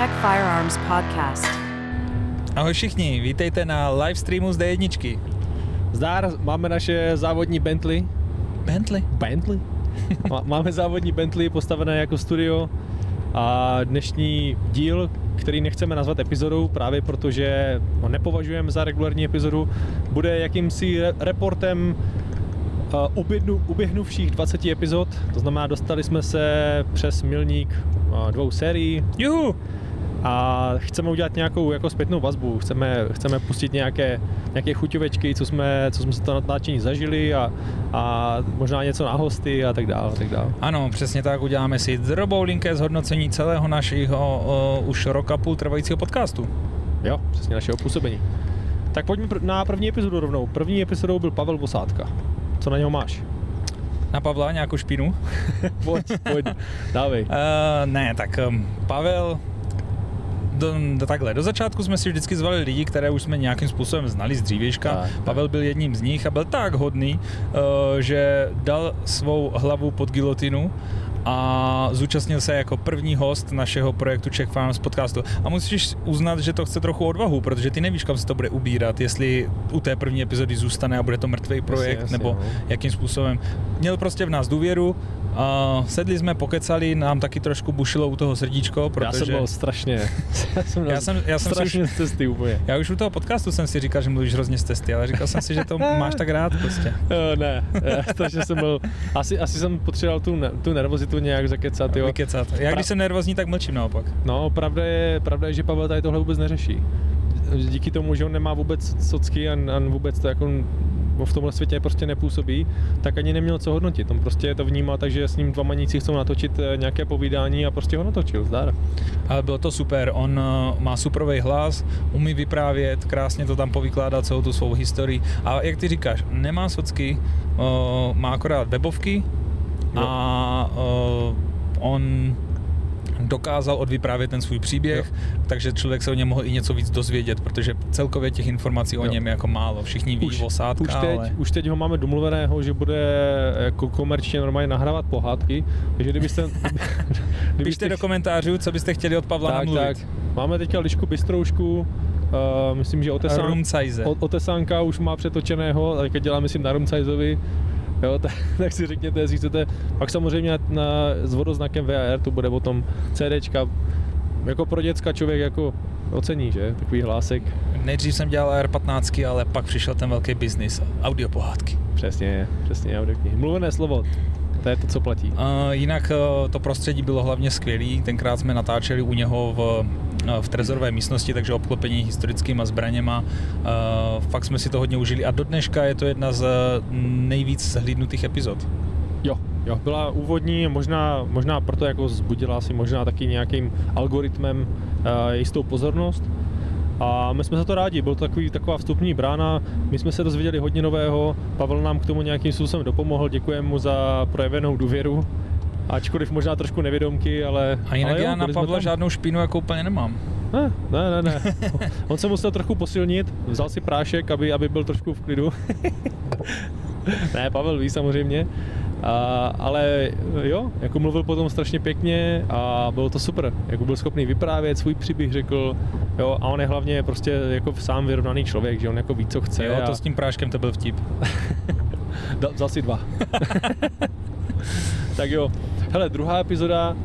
Czech Firearms Podcast. Ahoj všichni, vítejte na live streamu z D1. Zdár, máme naše závodní Bentley. Bentley? Bentley? Má- máme závodní Bentley postavené jako studio a dnešní díl, který nechceme nazvat epizodou, právě protože ho nepovažujeme za regulární epizodu, bude jakýmsi re- reportem uh, uběhnu, uběhnuvších 20 epizod, to znamená dostali jsme se přes milník uh, dvou sérií, Juhu! A chceme udělat nějakou jako zpětnou vazbu, chceme, chceme pustit nějaké, nějaké chuťovečky, co jsme, co jsme se to natáčení zažili a, a možná něco na hosty a tak dále, a tak dále. Ano, přesně tak, uděláme si drobou linké zhodnocení celého našeho o, už roka půl trvajícího podcastu. Jo, přesně našeho působení. Tak pojďme pr- na první epizodu rovnou. První epizodou byl Pavel Vosádka. Co na něho máš? Na Pavla nějakou špínu? Pojď, pojď, dávej. Uh, ne, tak um, Pavel, do, do, takhle, do začátku jsme si vždycky zvali lidi, které už jsme nějakým způsobem znali z dřívějška. Tak. Pavel byl jedním z nich a byl tak hodný, uh, že dal svou hlavu pod gilotinu a zúčastnil se jako první host našeho projektu Czech Farms podcastu. A musíš uznat, že to chce trochu odvahu, protože ty nevíš, kam se to bude ubírat, jestli u té první epizody zůstane a bude to mrtvý projekt, jasně, nebo no. jakým způsobem. Měl prostě v nás důvěru, a sedli jsme, pokecali, nám taky trošku bušilo u toho srdíčko, protože... Já jsem byl strašně, já jsem, Já jsem- já jsem si strašně z cesty úplně. Já už u toho podcastu jsem si říkal, že mluvíš hrozně z testy, ale říkal jsem si, že to máš tak rád prostě. Uh, ne, já strašně jsem byl, asi, asi jsem potřeboval tu, tu nervozitu nějak zakecat, jo. Vykecat. Já když jsem nervózní, tak mlčím naopak. No, pravda je, pravda je, že Pavel tady tohle vůbec neřeší. Díky tomu, že on nemá vůbec socky a, a vůbec to jako v tomhle světě prostě nepůsobí, tak ani neměl co hodnotit. On prostě to vnímal tak, že s ním dva maníci chcou natočit eh, nějaké povídání a prostě ho natočil, zdár. Ale bylo to super, on uh, má superový hlas, umí vyprávět, krásně to tam povykládá celou tu svou historii. A jak ty říkáš, nemá socky, uh, má akorát webovky a on dokázal odvyprávět ten svůj příběh, takže člověk se o něm mohl i něco víc dozvědět, protože celkově těch informací o Jo. něm je jako málo. Všichni ví Už, osádka, už, teď, ale... už teď ho máme domluveného, že bude jako komerčně normálně nahrávat pohádky, takže kdybyste... Pište do komentářů, co byste chtěli od Pavla tak, namluvit. tak. Máme teďka lišku bystroušku, uh, myslím, že otesán, Rumcajze. Otesánka už má přetočeného, teďka dělá, myslím, na Rumcajzovi. Jo, tak, tak, si řekněte, jestli chcete. Pak samozřejmě na, s vodoznakem VAR, to bude o tom CDčka. Jako pro děcka člověk jako ocení, že? Takový hlásek. Nejdřív jsem dělal R15, ale pak přišel ten velký biznis, audio pohádky. Přesně, přesně, audioknihy. Mluvené slovo, to je to, co platí. Uh, jinak uh, to prostředí bylo hlavně skvělý. Tenkrát jsme natáčeli u něho v, uh, v trezorové místnosti, takže obklopení historickýma zbraněma. Uh, fakt jsme si to hodně užili a do dneška je to jedna z nejvíc zhlídnutých epizod. Jo, jo, byla úvodní, možná, možná proto jako zbudila si možná taky nějakým algoritmem uh, jistou pozornost. A my jsme za to rádi, byl to takový, taková vstupní brána, my jsme se dozvěděli hodně nového, Pavel nám k tomu nějakým způsobem dopomohl, děkujeme mu za projevenou důvěru, ačkoliv možná trošku nevědomky, ale... A jinak ale jo, já na Pavla tam. žádnou špínu jako úplně nemám. Ne, ne, ne, ne. On se musel trochu posilnit, vzal si prášek, aby, aby byl trošku v klidu. ne, Pavel ví samozřejmě. A, ale jo, jako mluvil potom strašně pěkně a bylo to super. Jako byl schopný vyprávět, svůj příběh řekl, jo, a on je hlavně prostě jako sám vyrovnaný člověk, že on jako ví, co chce. Jo, a to s tím práškem to byl vtip. Vzal si dva. tak jo. Hele, druhá epizoda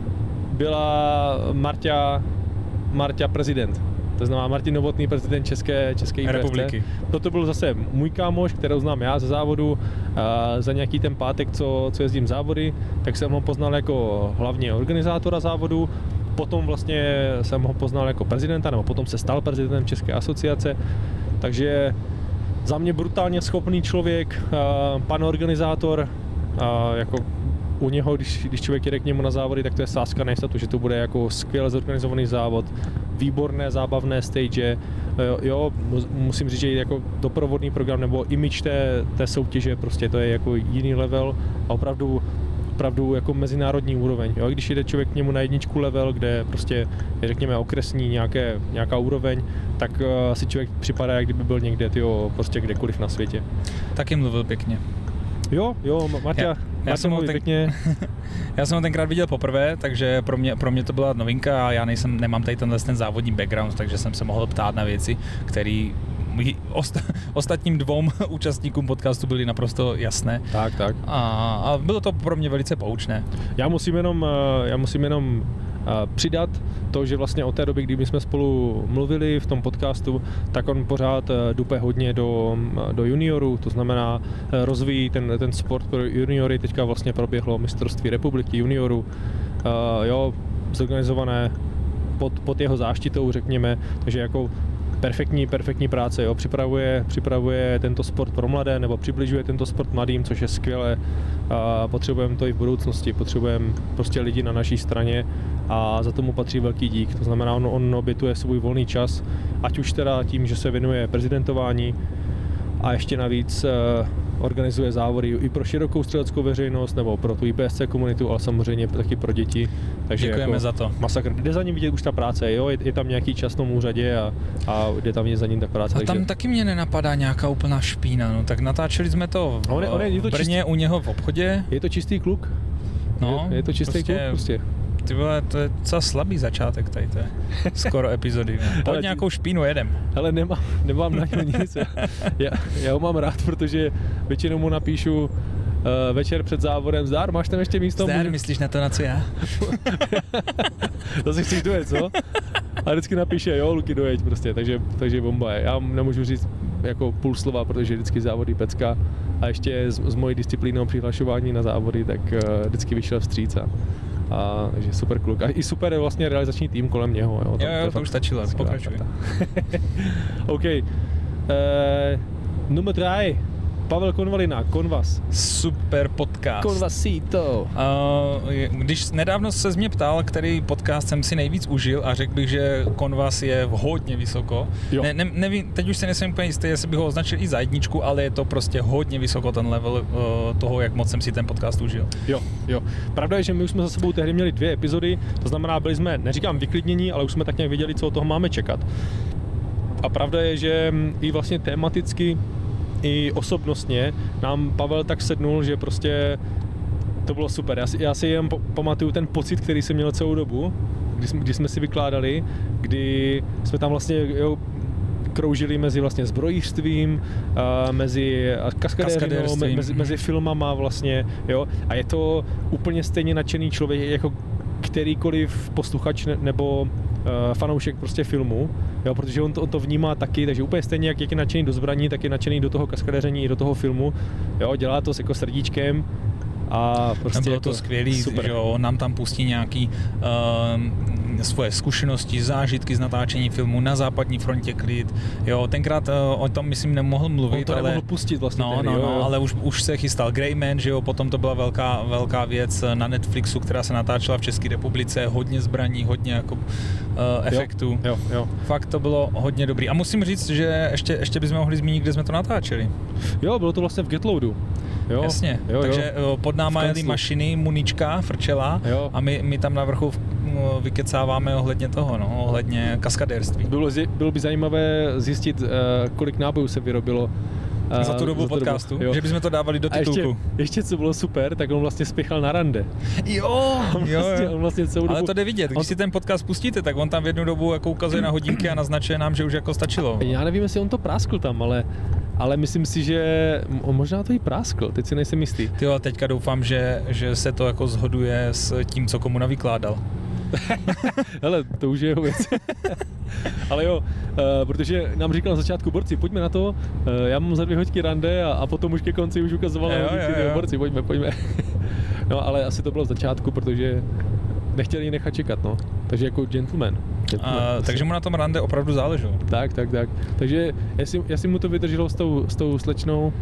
byla Marťa, Marťa prezident. To znamená Martin Novotný, prezident České, České. Republiky. Toto byl zase můj kámoš, kterou znám já ze závodu. A za nějaký ten pátek, co, co jezdím závody, tak jsem ho poznal jako hlavně organizátora závodu. Potom vlastně jsem ho poznal jako prezidenta, nebo potom se stal prezidentem České asociace. Takže za mě brutálně schopný člověk, pan organizátor, a jako u něho, když, když člověk jede k němu na závody, tak to je sázka na jistotu, že to bude jako skvěle zorganizovaný závod, výborné zábavné stage, jo, jo mu- musím říct, že jako doprovodný program nebo image té, té soutěže, prostě to je jako jiný level a opravdu opravdu jako mezinárodní úroveň. Jo? Když jde člověk k němu na jedničku level, kde prostě je řekněme okresní nějaké, nějaká úroveň, tak uh, si člověk připadá, jak kdyby byl někde tyjo, prostě kdekoliv na světě. Taky mluvil pěkně. Jo, jo, Marta, Já- já, jsem ho ten- pěkně. Já jsem ho tenkrát viděl poprvé, takže pro mě, pro mě to byla novinka a já nejsem, nemám tady tenhle ten závodní background, takže jsem se mohl ptát na věci, které osta, ostatním dvou účastníkům podcastu byly naprosto jasné. Tak, tak. A, a bylo to pro mě velice poučné. Já musím jenom, eh, já musím jenom přidat to, že vlastně od té doby, kdy my jsme spolu mluvili v tom podcastu, tak on pořád eh, dupe hodně do, do juniorů, to znamená eh, rozvíjí ten, ten sport pro juniory, teďka vlastně proběhlo mistrovství republiky juniorů, Eh, jo, zorganizované pod, pod jeho záštitou, řekněme, takže jako perfektní, perfektní práce, jo. Připravuje, připravuje tento sport pro mladé, nebo přibližuje tento sport mladým, což je skvělé. A potřebujeme to i v budoucnosti, potřebujeme prostě lidi na naší straně a za tomu patří velký dík. To znamená, on, on obětuje svůj volný čas, ať už teda tím, že se věnuje prezidentování a ještě navíc eh, organizuje závody i pro širokou střeleckou veřejnost nebo pro tu IPSC komunitu, ale samozřejmě taky pro děti. Takže Děkujeme jako za to. Masakr. Jde za ním vidět už ta práce, jo? Je, je tam nějaký čas v tom úřadě a, a jde tam vidět za ním ta práce. A tam taky mě nenapadá nějaká úplná špína, no tak natáčeli jsme to v On je- on je- je to Brně čistý- u něho v obchodě. Je to čistý kluk? No, je, je to čistý prostě- kluk prostě. Ty vole, to je docela slabý začátek tady té skoro epizody. Pojď nějakou špínu jedem. Ale nemám, nemám na něj nic. Já, já ho mám rád, protože většinou mu napíšu uh, večer před závodem, zdár, máš tam ještě místo? Zdár, myslíš na to, na co já? Zase chceš dojet, co? A vždycky napíše, jo, Luky, dojeď prostě, takže, takže bomba je. Já nemůžu říct jako půl slova, protože vždycky závody pecka a ještě s, s mojí disciplínou přihlašování na závody, tak uh, vždycky vyšel vstříc a, a takže super kluk. A i super je vlastně realizační tým kolem něho. Jo, Jo, jo, to fakt už stačilo, pokračuj. OK. Uh, nummer 3. Pavel Konvalina, Konvas. Super podcast. Konvasito. Uh, když nedávno se mě ptal, který podcast jsem si nejvíc užil a řekl bych, že Convas je hodně vysoko. Jo. Ne, ne, nevím, teď už se nejsem úplně jistý, jestli bych ho označil i za jedničku, ale je to prostě hodně vysoko ten level uh, toho, jak moc jsem si ten podcast užil. Jo, jo. Pravda je, že my už jsme za sebou tehdy měli dvě epizody, to znamená, byli jsme, neříkám vyklidnění, ale už jsme tak nějak věděli, co od toho máme čekat. A pravda je, že i vlastně tematicky, i osobnostně nám Pavel tak sednul, že prostě to bylo super. Já si, já si jen pamatuju ten pocit, který jsem měl celou dobu, kdy jsme, kdy jsme si vykládali, kdy jsme tam vlastně jo, kroužili mezi vlastně zbrojířstvím, a mezi Kaskadérstvím, me- mezi, mezi filmama vlastně, jo, a je to úplně stejně nadšený člověk, jako kterýkoliv posluchač ne- nebo uh, fanoušek prostě filmu, jo, protože on to, on to vnímá taky, takže úplně stejně, jak, jak je nadšený do zbraní, tak je nadšený do toho kaskadeření i do toho filmu, jo, dělá to s jako srdíčkem a prostě bylo jako to skvělý, super. že jo, on nám tam pustí nějaký uh, svoje zkušenosti, zážitky z natáčení filmu na západní frontě klid. Jo, tenkrát uh, o tom myslím nemohl mluvit, On to ale... nemohl pustit vlastně No, tehdy, no, jo, no, jo. ale už, už se chystal Greyman, že jo, potom to byla velká, velká věc na Netflixu, která se natáčela v České republice, hodně zbraní, hodně jako uh, efektů. Jo, jo. Fakt to bylo hodně dobrý. A musím říct, že ještě, ještě bychom mohli zmínit, kde jsme to natáčeli. Jo, bylo to vlastně v Getloadu. Jo, Jasně. Jo, Takže jo. eh, pod náma jeli mašiny, munička, frčela Jo. a my, my tam na vrchu vykecáváme ohledně toho, no, ohledně kaskadérství. Bylo, bylo by zajímavé zjistit, uh, kolik nábojů se vyrobilo. eh, Za tu dobu podcastu, jo. že bychom to dávali do A ještě, titulku. ještě co bylo super, tak on vlastně spěchal na rande. Jo, On jo, vlastně, jo. on vlastně celou Ale dobu... to jde vidět, když on- si ten podcast pustíte, tak on tam v jednu dobu jako ukazuje na hodinky a naznačuje nám, že už jako stačilo. Já nevím, jestli on to práskl tam, ale, ale myslím si, že on možná to i práskl, teď si nejsem jistý. Ty jo, teďka doufám, že, že se to jako zhoduje s tím, co komu navykládal. Hele, to už je jeho věc. Ale jo, uh, protože nám říkal na začátku borci, pojďme na to, uh, já mám za dvě hoďky rande a, a potom už ke konci už ukazoval Jo, jo, jo. borci, pojďme, pojďme. no ale asi to bylo v začátku, protože nechtěli nechat čekat, no. Takže jako gentleman. gentleman A, prostě. takže mu na tom rande opravdu záleželo. Tak, tak, tak. Takže jestli, jestli mu to vydrželo s tou, s tou slečnou,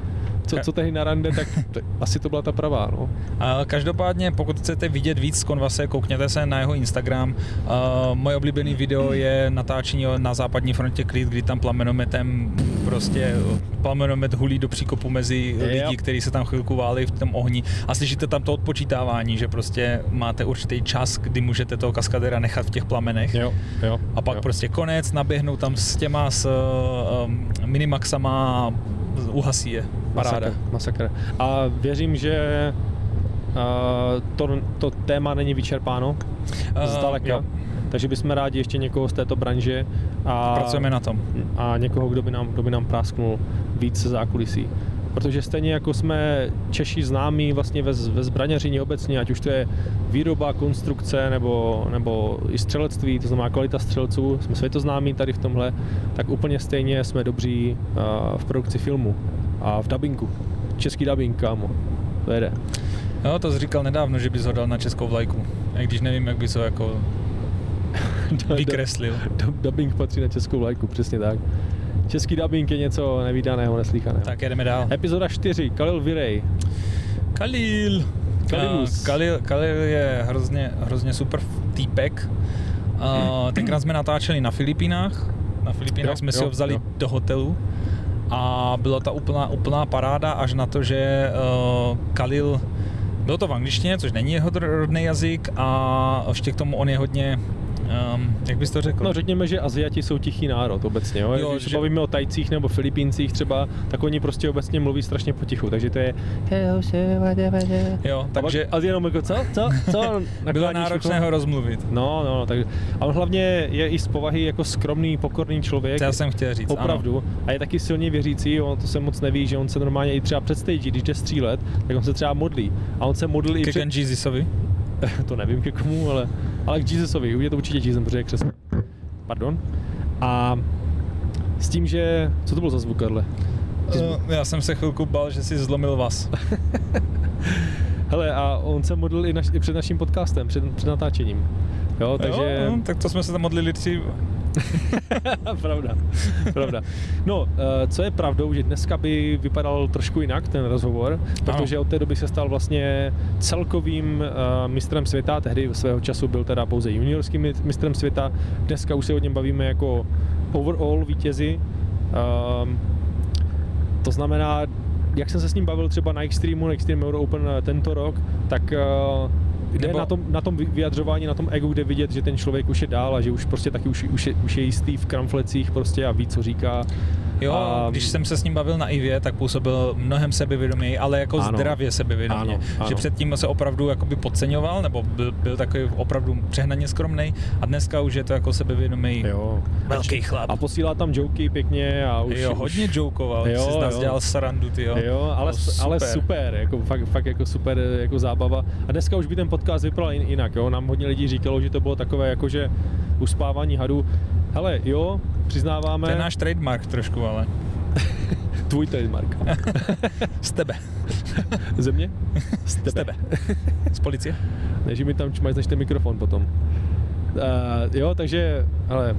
co, co tehdy na rande, tak to, asi to byla ta pravá, no. A každopádně, pokud chcete vidět víc z Konvase, koukněte se na jeho Instagram. Uh, moje oblíbený video je natáčení na západní frontě klid, kdy tam plamenometem prostě plamenomet hulí do příkopu mezi lidi, kteří se tam chvilku válí v tom ohni a slyšíte tam to odpočítávání, že prostě máte určitý čas, kdy můžete toho kaskadera nechat v těch plamenech. Jo, jo. A pak jo. prostě konec, naběhnou tam s těma s um, minimaxama, uhasí je. Paráda. Masakr, masakr. A věřím, že uh, to, to téma není vyčerpáno zdaleka. jo, Takže bychom rádi ještě někoho z této branže a, pracujeme na tom. a někoho, kdo by nám, kdo by nám prásknul víc zákulisí. Protože stejně jako jsme Češi známí vlastně ve, ve zbraněřině obecně, ať už to je výroba, konstrukce nebo, nebo i střelectví, to znamená kvalita střelců, jsme světoznámí tady v tomhle, tak úplně stejně jsme dobří uh, v produkci filmu a v dubbingu. Český dubbing, kámo. To jede. Jo, to jsi říkal nedávno, že bys ho dal na českou vlajku. I když nevím, jak bys ho jako vykreslil. Dub- Dubbing patří na českou vlajku, přesně tak. Český dubbing je něco nevídaného, neslíchaného. Tak jedeme dál. Epizoda 4, Khalil Virej. Kalil. Kalilus. A Kalil, Kalil je hrozně, hrozně super týpek. A tenkrát jsme natáčeli na Filipínách. Na Filipínách Jo, jsme si jo, ho vzali jo. do hotelu. A byla ta úplná, úplná paráda až na to, že uh, Kalil bylo to v angličtině, což není jeho rodný jazyk a ještě k tomu on je hodně, um, jak bys to řekl? No řekněme, že Aziati jsou tichý národ obecně. Jo? Jo, Když se že- bavíme o Tajcích nebo Filipíncích třeba, tak oni prostě obecně mluví strašně potichu, takže to je... jo, takže A jenom jako co? Co? Co? bylo Nakláníš náročné ho rozmluvit. No, no, no, takže... A on hlavně je i z povahy jako skromný, pokorný člověk. To já jsem chtěl říct, Opravdu. A je taky silně věřící, on to se moc neví, že on se normálně i třeba před stage, když jde střílet, tak on se třeba modlí. A on se modlil i Ke před... To nevím ke komu, ale, ale k Jesusovi, je to určitě Jesus, protože je křesťan. Pardon. A s tím, že... Co to bylo za zvuk, Karle? Uh, já jsem se chvilku bal, že si zlomil vás. Hele, a on se modlil i, naš, i před naším podcastem, před, před natáčením. Jo, takže... Jo, no, tak to jsme se tam modlili tři. pravda, pravda. No, eh, co je pravdou, že dneska by vypadal trošku jinak ten rozhovor, protože od té doby se stal vlastně celkovým eh, mistrem světa, tehdy svého času byl teda pouze juniorským mi- mistrem světa, dneska už se o něm bavíme jako overall vítězi. Ehm, to znamená, jak jsem se s ním bavil třeba na Extremu, na Extreme Euro Open eh, tento rok, tak jde Nebo- na tom, na tom vy- vyjadřování, na tom egu, kde vidět, že ten člověk už je dál a že už prostě taky už, už, je, už je jistý v kramflecích prostě a ví, co říká. Jo, A- když jsem se s ním bavil na Ivě, tak působil mnohem sebevědoměji, ale jako Ano. zdravě sebevědomě. Ano, ano. Že předtím se opravdu jakoby podceňoval, nebo byl, byl takový opravdu přehnaně skromný a dneska už je to jako sebevědomý Jo. velký chlap. A posílá tam joky pěkně a už... jo, hodně už, jokoval, Jo, jsi nás jo. dělal sarandu, ty jo. Jo, ale, To super. ale super, jako fakt, fakt jako super jako zábava. A dneska už by ten podcast vypadal jin- jinak, jo. Nám hodně lidí říkalo, že to bylo takové jakože uspávání hadů. Hele, jo, přiznáváme, To je náš trademark trošku, ale tvůj trademark. z tebe. Země? Z tebe. Z tebe. Z policie? Než mi tam čmazneš ten mikrofon potom. Uh, jo, takže, ale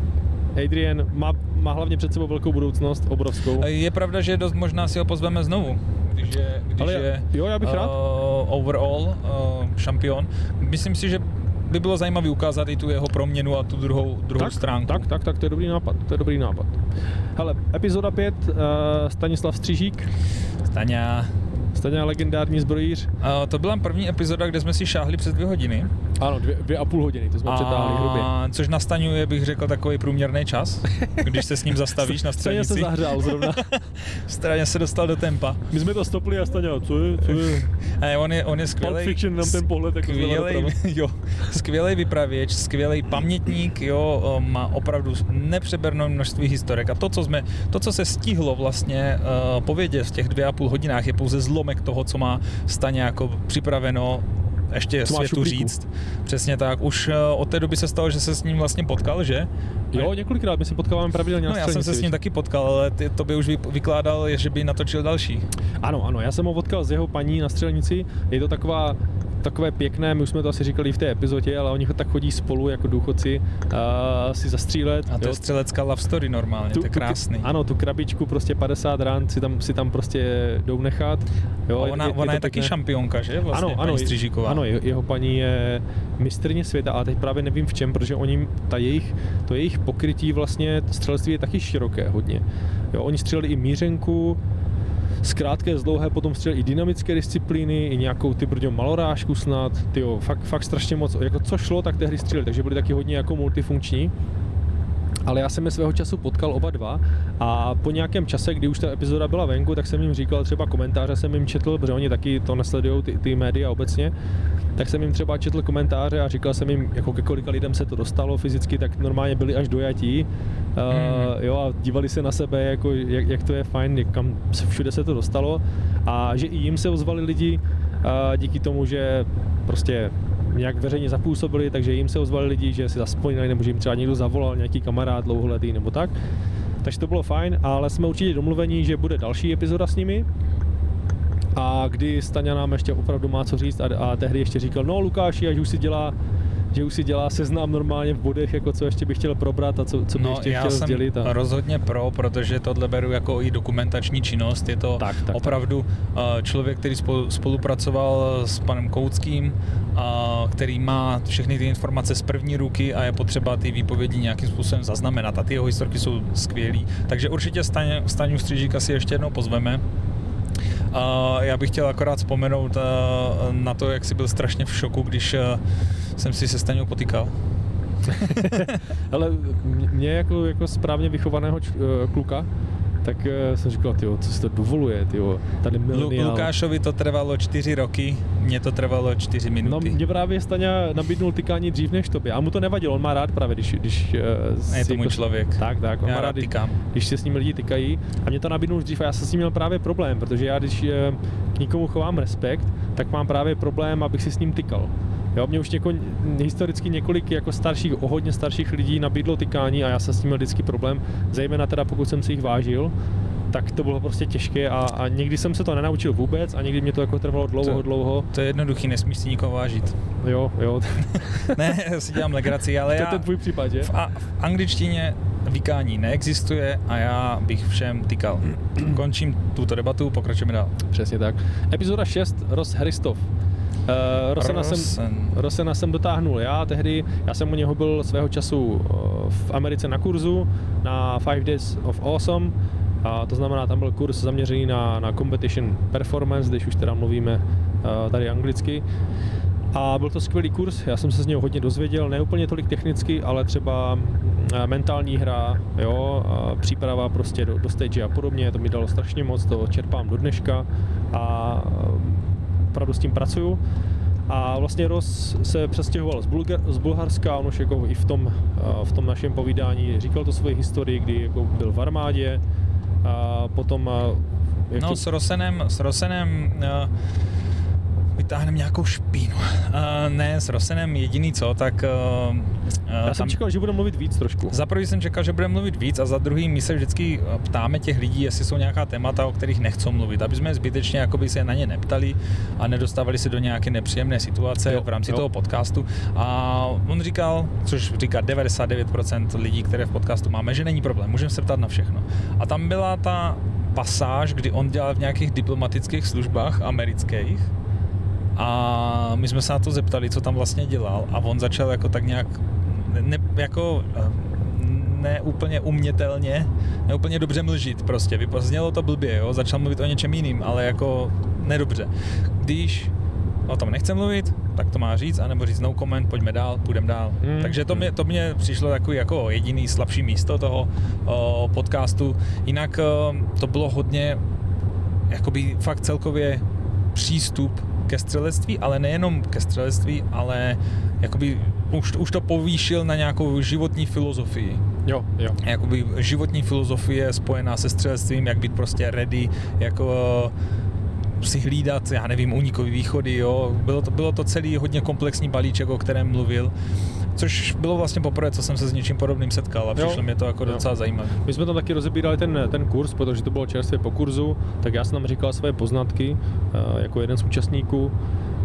Adrian má, má hlavně před sebou velkou budoucnost, obrovskou. Je pravda, že dost možná si ho pozveme znovu, když je, když Ale je jo, já bych rád. uh, overall uh, šampion. Myslím si, že by bylo zajímavé ukázat i tu jeho proměnu a tu druhou, druhou tak, stránku. Tak, tak, tak, to je dobrý nápad, to je dobrý nápad. Hele, epizoda 5, uh, Stanislav Střížík, Staňa. Staňa legendární zbrojíř. Uh, to byla první epizoda, kde jsme si šáhli přes dvě hodiny. Ano, dvě, dvě a půl hodiny, to jsme přetáhli hrubě. což na Staňu je, bych řekl, takový průměrný čas, když se s ním zastavíš na Staňa se stanici. zahřál zrovna. Straně se dostal do tempa. My jsme to stopli a Staňa, co je, co je? A on je, on je Pulp skvělý. Fiction nám ten pohled jako skvělej, jo, skvělej vypravěč, skvělý pamětník, jo, má opravdu nepřeberné množství historek a to, co jsme, to, co se stihlo vlastně uh, povědět v těch dvě a půl hodinách, je pouze zlomek toho, co má Staně jako připraveno ještě Co v světu říct. Přesně tak. Už uh, od té doby se stalo, že se s ním vlastně potkal, že? Jo, několikrát, my se potkáváme pravidelně No já jsem se s ním taky potkal, ale ty, to by už vy- vykládal, že by natočil další. Ano, ano, já jsem ho potkal s jeho paní na střelnici. Je to taková, takové pěkné, my už jsme to asi říkali v té epizodě, ale oni tak chodí spolu jako důchodci a si zastřílet. A to jo. je střelecká love story normálně, to je krásný. ano, tu krabičku prostě 50 rán si tam, si tam prostě jdou nechat. Jo, A ona, ona je, to taky pěkné. šampionka, že? Vlastně, ano, ano, Střížíková. ano, jeho, jeho paní je mistrně světa, ale teď právě nevím v čem, protože oni, ta jejich, to jejich pokrytí vlastně střelectví je taky široké hodně. Jo, oni střelili i mířenku, z krátké, z dlouhé, potom střelili i dynamické disciplíny, i nějakou ty brďo malorážku snad, tyjo, fakt, fakt strašně moc, jako co šlo, tak tehdy střelili, takže byli taky hodně jako multifunkční. Ale já jsem je svého času potkal oba dva a po nějakém čase, kdy už ta epizoda byla venku, tak jsem jim říkal třeba komentáře, jsem jim četl, protože oni taky to nesledují, ty, ty média obecně, tak jsem jim třeba četl komentáře a říkal jsem jim, jako ke kolika lidem se to dostalo fyzicky, tak normálně byli až dojatí. Uh, jo, a dívali se na sebe, jako, jak, jak to je fajn, jak kam se, všude se to dostalo. A že i jim se ozvali lidi uh, díky tomu, že prostě nějak veřejně zapůsobili, takže jim se ozvali lidi, že si zaspomínali, nebo že jim třeba někdo zavolal, nějaký kamarád dlouholetý nebo tak. Takže to bylo fajn, ale jsme určitě domluveni, že bude další epizoda s nimi. A kdy Staňa nám ještě opravdu má co říct a, a tehdy ještě říkal, no Lukáši, až už si dělá že už si dělá seznam normálně v bodech, jako co ještě bych chtěl probrat a co, co bych No, ještě já chtěl jsem sdělit. A... rozhodně pro, protože tohle beru jako i dokumentační činnost. Je to Tak, tak, tak. opravdu eh, člověk, který spolu- spolupracoval s panem Kouckým, a který má všechny ty informace z první ruky a je potřeba ty výpovědi nějakým způsobem zaznamenat. A ty jeho historky jsou skvělý. Takže určitě Staň, Staňu Střížíka si ještě jednou pozveme. A já bych chtěl akorát vzpomenout eh, na to, jak jsi byl strašně v šoku, když eh, jsem si se Staňou potýkal. Ale mě- mě jako, jako správně vychovaného č, eh, kluka, tak eh, jsem říkal, tyjo, co si to dovoluje, tyjo, tady Lu- mileniál. Lukášovi to trvalo čtyři roky, mně to trvalo čtyři No, minuty. mě právě Staňa nabídnul tykání dřív než tobě. A mu to nevadilo, on má rád právě, když... když eh, je to můj člověk. Tak, tak, on Já má rád rád, když, tykám. když se s ním lidi tykají. A mě to nabídnul dřív a já jsem s ním měl právě problém, protože já když k někomu chovám respekt, tak mám právě problém, abych si s ním tykal. Jo, mě už něko, historicky několik jako starších, o hodně starších lidí nabídlo tykání a já jsem s tím měl vždycky problém, zejména teda pokud jsem si jich vážil, tak to bylo prostě těžké a, a někdy jsem se to nenaučil vůbec a někdy mě to jako trvalo dlouho, To- dlouho. To je jednoduchý, nesmíš si nikoho vážit. Jo, jo, ne, já si dělám legraci, ale to je já ten tvůj případ, že? v, a, v angličtině vykání neexistuje a já bych všem tykal. Končím tuto debatu, pokračujeme dál. Přesně tak. Epizoda 6, Ross Hristov. Uh, Rosena, jsem, Rosen. Rosena jsem dotáhnul já tehdy, já jsem u něho byl svého času eh, v Americe na kurzu na 5 Days of Awesome, a to znamená, tam byl kurz zaměřený na, na competition performance, když už teda mluvíme eh, tady anglicky. A byl to skvělý kurz, já jsem se z něho hodně dozvěděl, ne úplně tolik technicky, ale třeba eh, mentální hra, jo, příprava prostě do, do stage a podobně, to mi dalo strašně moc, to čerpám do dneška. A eh, opravdu s tím pracuju. A vlastně Ross se přestěhoval z, Bulgar, z Bulharska, on už jako i v tom, v tom našem povídání říkal to svoji historii, kdy jako byl v armádě, a potom jak No to, s Rosenem, s Rosenem uh, vytáhneme nějakou špínu. Uh, ne, s Rosenem jediný co, tak uh, já jsem čekal, že bude mluvit víc trošku. Za prvý jsem čekal, že budeme mluvit víc a za druhý my se vždycky ptáme těch lidí, jestli jsou nějaká témata, o kterých nechcou mluvit, aby jsme zbytečně jakoby se na ně neptali a nedostávali se do nějaké nepříjemné situace Jo, v rámci jo. toho podcastu. A on říkal, což říká 99% lidí, které v podcastu máme, že není problém, můžeme se ptát na všechno. A tam byla ta pasáž, kdy on dělal v nějakých diplomatických službách amerických a my jsme se na to zeptali, co tam vlastně dělal a on začal jako tak nějak ne, jako eh, ne úplně umětelně, ne úplně dobře mlžit prostě. Vypa- Znělo to blbě, jo? začal mluvit o něčem jiným, ale jako nedobře. Když o tom nechce mluvit, tak to má říct, anebo říct no comment, pojďme dál, půjdeme dál. Hmm. Takže to mě, to mě přišlo takový jako jediný slabší místo toho o, podcastu. Jinak o, to bylo hodně jakoby fakt celkově přístup ke střelectví, ale nejenom ke střelectví, ale jakoby už, už to povýšil na nějakou životní filozofii. Jo, jo. Jakoby životní filozofie spojená se střelectvím, jak být prostě ready, jako si hlídat, já nevím, unikový východy, jo. Bylo to, bylo to celý hodně komplexní balíček, o kterém mluvil, což bylo vlastně poprvé, co jsem se s něčím podobným setkal a přišlo mě to jako jo. docela zajímavé. My jsme tam taky rozebírali ten, ten kurz, protože to bylo čerstvě po kurzu, tak já jsem tam říkal své poznatky eh, jako jeden z účastníků.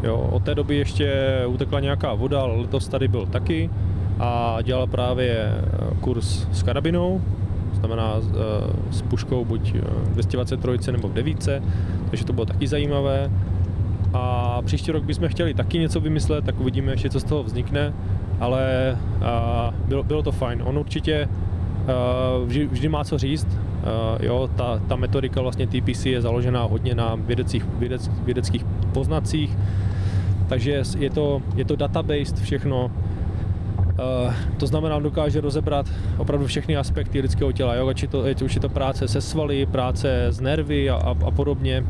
Jo, od té doby ještě utekla nějaká voda, ale letos tady byl taky a dělal právě eh, kurz s karabinou, znamená eh, s puškou buď eh, 223 nebo v 9, takže to bylo taky zajímavé. A příští rok bychom chtěli taky něco vymyslet, tak uvidíme ještě, co z toho vznikne, ale a, bylo, bylo to fajn. On určitě vždy, vždy má co říct. Jo, ta, ta metodika vlastně TPC je založená hodně na vědeckých, vědec, vědeckých poznacích, takže je to, je to database všechno. Uh, to znamená, on dokáže rozebrat opravdu všechny aspekty lidského těla, jo? ať, to, ať už je to práce se svaly, práce s nervy a, a, a podobně.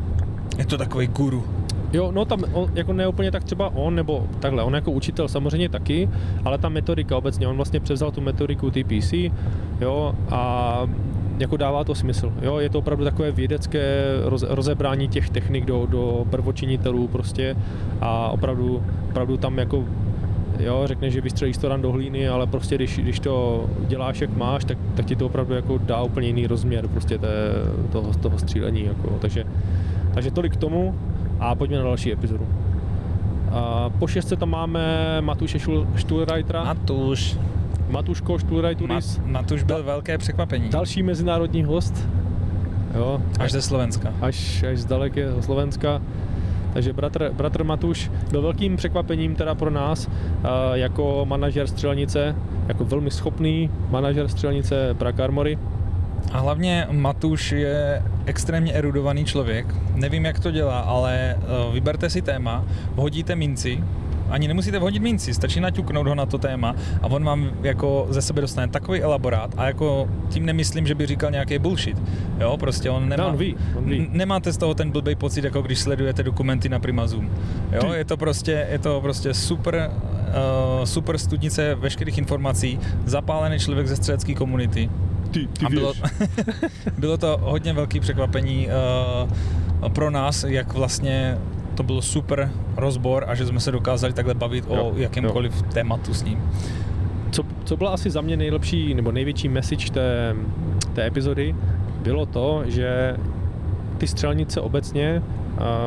Je to takový guru. Jo, no tam on, jako ne úplně tak třeba on, nebo takhle, on jako učitel samozřejmě taky, ale ta metodika obecně, on vlastně převzal tu metodiku TPC, jo, a jako dává to smysl. Jo, je to opravdu takové vědecké roz, rozebrání těch technik do, do prvočinitelů prostě a opravdu, opravdu tam jako jo, řekne, že vystřelíš to do hlíny, ale prostě když, když to děláš jak máš, tak, tak ti to opravdu jako dá úplně jiný rozměr prostě té, toho, toho střílení. Jako, takže, takže tolik k tomu a pojďme na další epizodu. A po šestce tam máme Matuše Stuhlreitera. Matuš. Matuško Stuhlreituris. Mat, Matuš byl velké překvapení. Další mezinárodní host. Jo, až ze Slovenska. Až, až z dalekého Slovenska. Takže bratr, bratr Matuš byl velkým překvapením teda pro nás jako manažer střelnice, jako velmi schopný manažer střelnice Prague Armory. A hlavně Matuš je extrémně erudovaný člověk. Nevím, jak to dělá, ale e, vyberte si téma, vhodíte minci, ani nemusíte vhodit minci, stačí naťuknout ho na to téma a on vám jako ze sebe dostane takový elaborát a jako tím nemyslím, že by říkal nějaký bullshit. Jo, prostě on nemá, no, on ví, on ví. nemáte z toho ten blbý pocit, jako když sledujete dokumenty na Prima Zoom. Jo, je to prostě, je to prostě super, uh, super studnice veškerých informací, zapálený člověk ze střelecké komunity. Ty, ty a bylo, bylo to hodně velký překvapení uh, pro nás, jak vlastně to byl super rozbor a že jsme se dokázali takhle bavit jo, o jakémkoliv jo. tématu s ním. Co, co byla asi za mě nejlepší nebo největší message té, té epizody, bylo to, že ty střelnice obecně,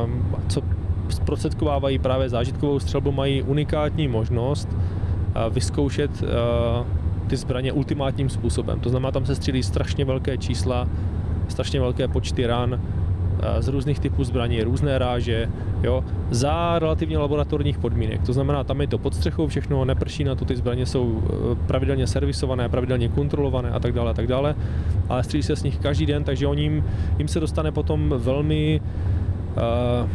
um, co zprostředkovávají právě zážitkovou střelbu, mají unikátní možnost uh, vyzkoušet uh, ty zbraně ultimátním způsobem. To znamená, tam se střílí strašně velké čísla, strašně velké počty ran, z různých typů zbraní, různé ráže, jo, za relativně laboratorních podmínek. To znamená, tam je to pod střechou všechno, neprší na to, ty zbraně jsou e, pravidelně servisované, pravidelně kontrolované a tak dále a tak dále, ale střílí se s nich každý den, takže o ním, jim se dostane potom velmi uh,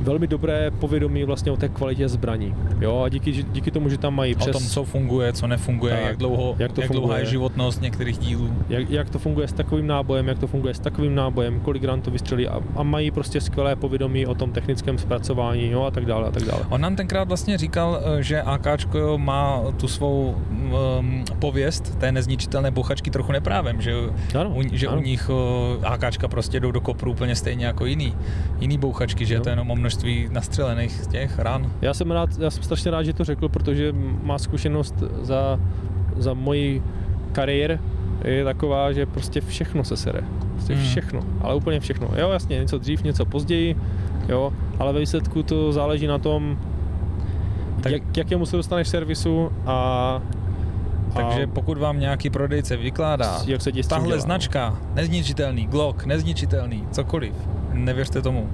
velmi dobré povědomí vlastně o té kvalitě zbraní. Jo, a díky, díky tomu, že tam mají přes... O tom, co funguje, co nefunguje, tak, jak, dlouho, jak, to jak funguje, dlouhá je životnost některých dílů. Jak, jak, to funguje s takovým nábojem, jak to funguje s takovým nábojem, kolik ran to vystřelí a, a, mají prostě skvělé povědomí o tom technickém zpracování jo, a tak dále a tak dále. On nám tenkrát vlastně říkal, eh, že AKčko má tu svou um, pověst té nezničitelné bouchačky trochu neprávem, že, ano, u, že ano. u nich uh, AKčka prostě jdou do kopru úplně stejně jako jiný, jiný bouchačky, že jo. to je jenom o množství nastřelených těch ran. Já jsem, rád, já jsem strašně rád, že to řekl, protože má zkušenost za, za moji kariér je taková, že prostě všechno se sere. Prostě hmm. všechno, ale úplně všechno. Jo, jasně, něco dřív, něco později, jo, ale ve výsledku to záleží na tom, tak, jak, jakému se dostaneš servisu a takže pokud vám nějaký prodejce vykládá, jak se tahle značka, nezničitelný, Glock, nezničitelný, cokoliv, nevěřte tomu.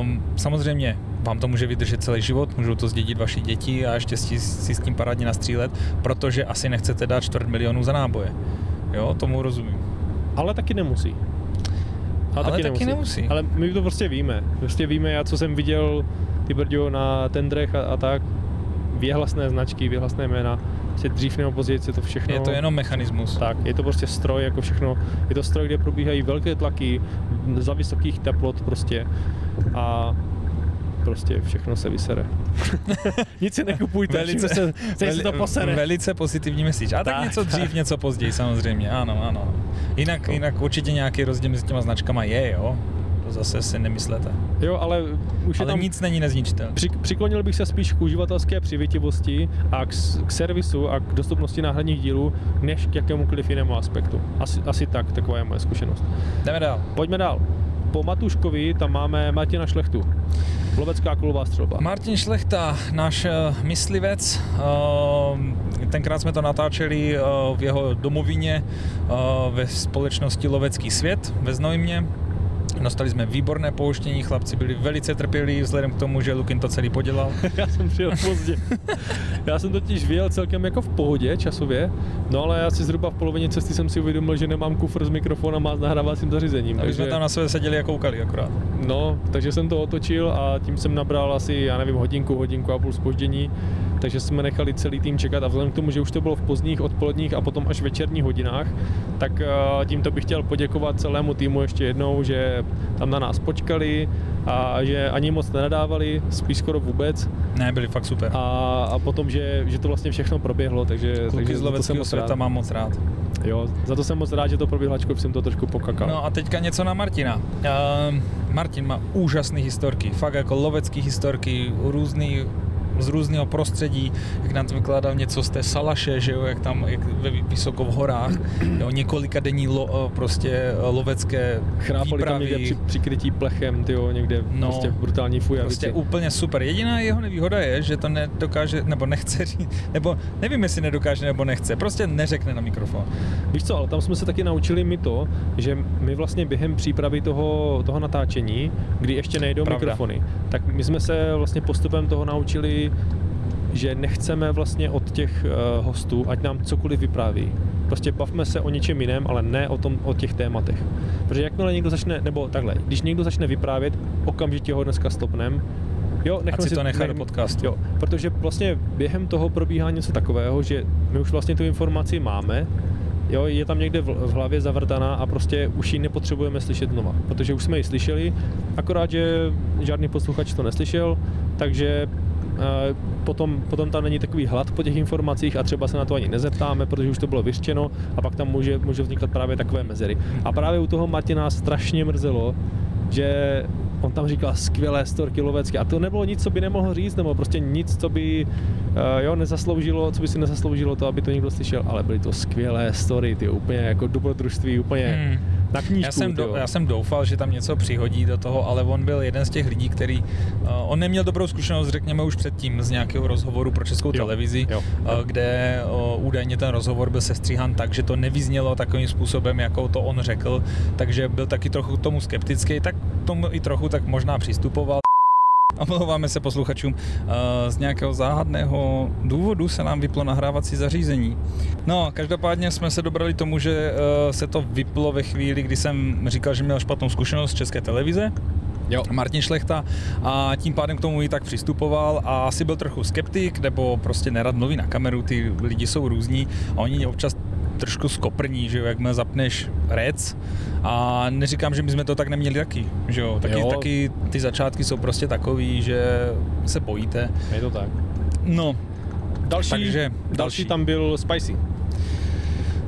Um, samozřejmě vám to může vydržet celý život, můžou to zdědit vaši děti a ještě si, si s tím parádně nastřílet, protože asi nechcete dát čtvrt milionu za náboje. Jo, tomu rozumím. Ale taky nemusí. Ale, Ale taky, taky nemusí. nemusí. Ale my to prostě víme. Prostě víme, já co jsem viděl ty brďo na tendrech a, a tak, věhlasné značky, věhlasné jména, prostě dřív nebo později je to všechno... Je to jenom mechanismus. Tak, je to prostě stroj, jako všechno. Je to stroj, kde probíhají velké tlaky za vysokých teplot prostě a prostě všechno se vysere. Nic si nekupujte, velice, se, veli, se to posere. Velice pozitivní message. A tak, tak něco dřív, tak. něco později samozřejmě, ano, ano. Jinak, jinak určitě nějaký rozdíl mezi těma značkama je, jo zase si nemyslete. Jo, ale už ale je tam... nic není nezničitelné. Při, přiklonil bych se spíš k uživatelské přivětivosti a k, k servisu a k dostupnosti náhradních dílů, než k jakémukoliv jinému aspektu. Asi, asi tak, taková je moje zkušenost. Jdeme dál. Pojďme dál. Po Matuškovi tam máme Martina Šlechtu. Lovecká kulová střelba. Martin Šlechta, náš uh, myslivec. Uh, tenkrát jsme to natáčeli uh, v jeho domovině ve společnosti Lovecký svět ve Znojmě Dostali jsme výborné pouštění, chlapci byli velice trpěliví vzhledem k tomu, že Lukin to celý podělal. já jsem přijel pozdě. já jsem totiž vyjel celkem jako v pohodě časově, no ale asi zhruba v polovině cesty jsem si uvědomil, že nemám kufr s mikrofonem a s nahrávacím zařízením. A takže... jsme tam na sebe seděli a koukali akorát. No, takže jsem to otočil a tím jsem nabral asi, já nevím, hodinku, hodinku a půl spoždění takže jsme nechali celý tým čekat a vzhledem k tomu, že už to bylo v pozdních odpoledních a potom až večerních hodinách, tak eh, tímto bych chtěl poděkovat celému týmu ještě jednou, že tam na nás počkali a že ani moc nenadávali, spíš skoro vůbec. Ne, byli fakt super. A, a potom, že, že to vlastně všechno proběhlo, takže, Kluky takže z loveckého světa rád. mám moc rád. Jo, za to jsem moc rád, že to proběhlo, ačkoliv jsem to trošku pokakal. No a teďka něco na Martina. Uh, Martin má úžasné historky, fakt jako lovecké historky, různý z různého prostředí, jak nám to vykládal něco z té Salaše, že jo, jak tam jak ve vysoko v horách, jo, několika denní lo, prostě eh, lovecké Chrápali výpravy. tam někde při, přikrytí plechem, tyjo, někde no, prostě v brutální fujavici. Prostě úplně super. Jediná jeho nevýhoda je, že to nedokáže, nebo nechce říct, nebo nevím, jestli nedokáže nebo nechce, prostě neřekne na mikrofon. Víš co, ale tam jsme se taky naučili my to, že my vlastně během přípravy toho, toho natáčení, kdy ještě nejdou Pravda. mikrofony, tak my jsme se vlastně postupem toho naučili že nechceme vlastně od těch uh, hostů, ať nám cokoliv vypráví. Prostě bavme se o něčem jiném, ale ne o, tom, o těch tématech. Protože jakmile někdo začne, nebo takhle, když někdo začne vyprávět, okamžitě ho dneska stopnem, Jo, nechme si to nechat do podcastu. Jo, protože vlastně během toho probíhá něco takového, že my už vlastně tu informaci máme, jo, je tam někde v, v hlavě zavrtaná a prostě už ji nepotřebujeme slyšet znova, protože už jsme ji slyšeli, akorát, že žádný posluchač to neslyšel, takže potom, potom tam není takový hlad po těch informacích a třeba se na to ani nezeptáme, protože už to bylo vyřčeno a pak tam může, může vznikat právě takové mezery. A právě u toho Martina strašně mrzelo, že on tam říkal skvělé storky lovecké a to nebylo nic, co by nemohl říct, nebo prostě nic, co by uh, jo, nezasloužilo, co by si nezasloužilo to, aby to někdo slyšel, ale byly to skvělé story, ty úplně jako dobrodružství, úplně hmm na knížku. Já jsem, do, já jsem doufal, že tam něco přihodí do toho, ale on byl jeden z těch lidí, který, uh, on neměl dobrou zkušenost, řekněme už předtím, z nějakého rozhovoru pro českou jo, televizi, jo. Uh, kde uh, údajně ten rozhovor byl sestříhan tak, že to nevyznělo takovým způsobem, jako to on řekl, takže byl taky trochu tomu skeptický, tak tomu i trochu tak možná přistupoval. Omlouváme se posluchačům. Z nějakého záhadného důvodu se nám vyplo nahrávací zařízení. No, každopádně jsme se dobrali tomu, že se to vyplo ve chvíli, kdy jsem říkal, že měl špatnou zkušenost z české televize. Jo. Martin Šlechta a tím pádem k tomu i tak přistupoval a asi byl trochu skeptik, nebo prostě nerad mluví na kameru, ty lidi jsou různí a oni občas trošku skoprní, že jo, jakmile zapneš rec a neříkám, že my jsme to tak neměli taky, že jo, taky, jo. taky ty začátky jsou prostě takový, že se bojíte. Je to tak. No, další, takže, další. další tam byl Spicy.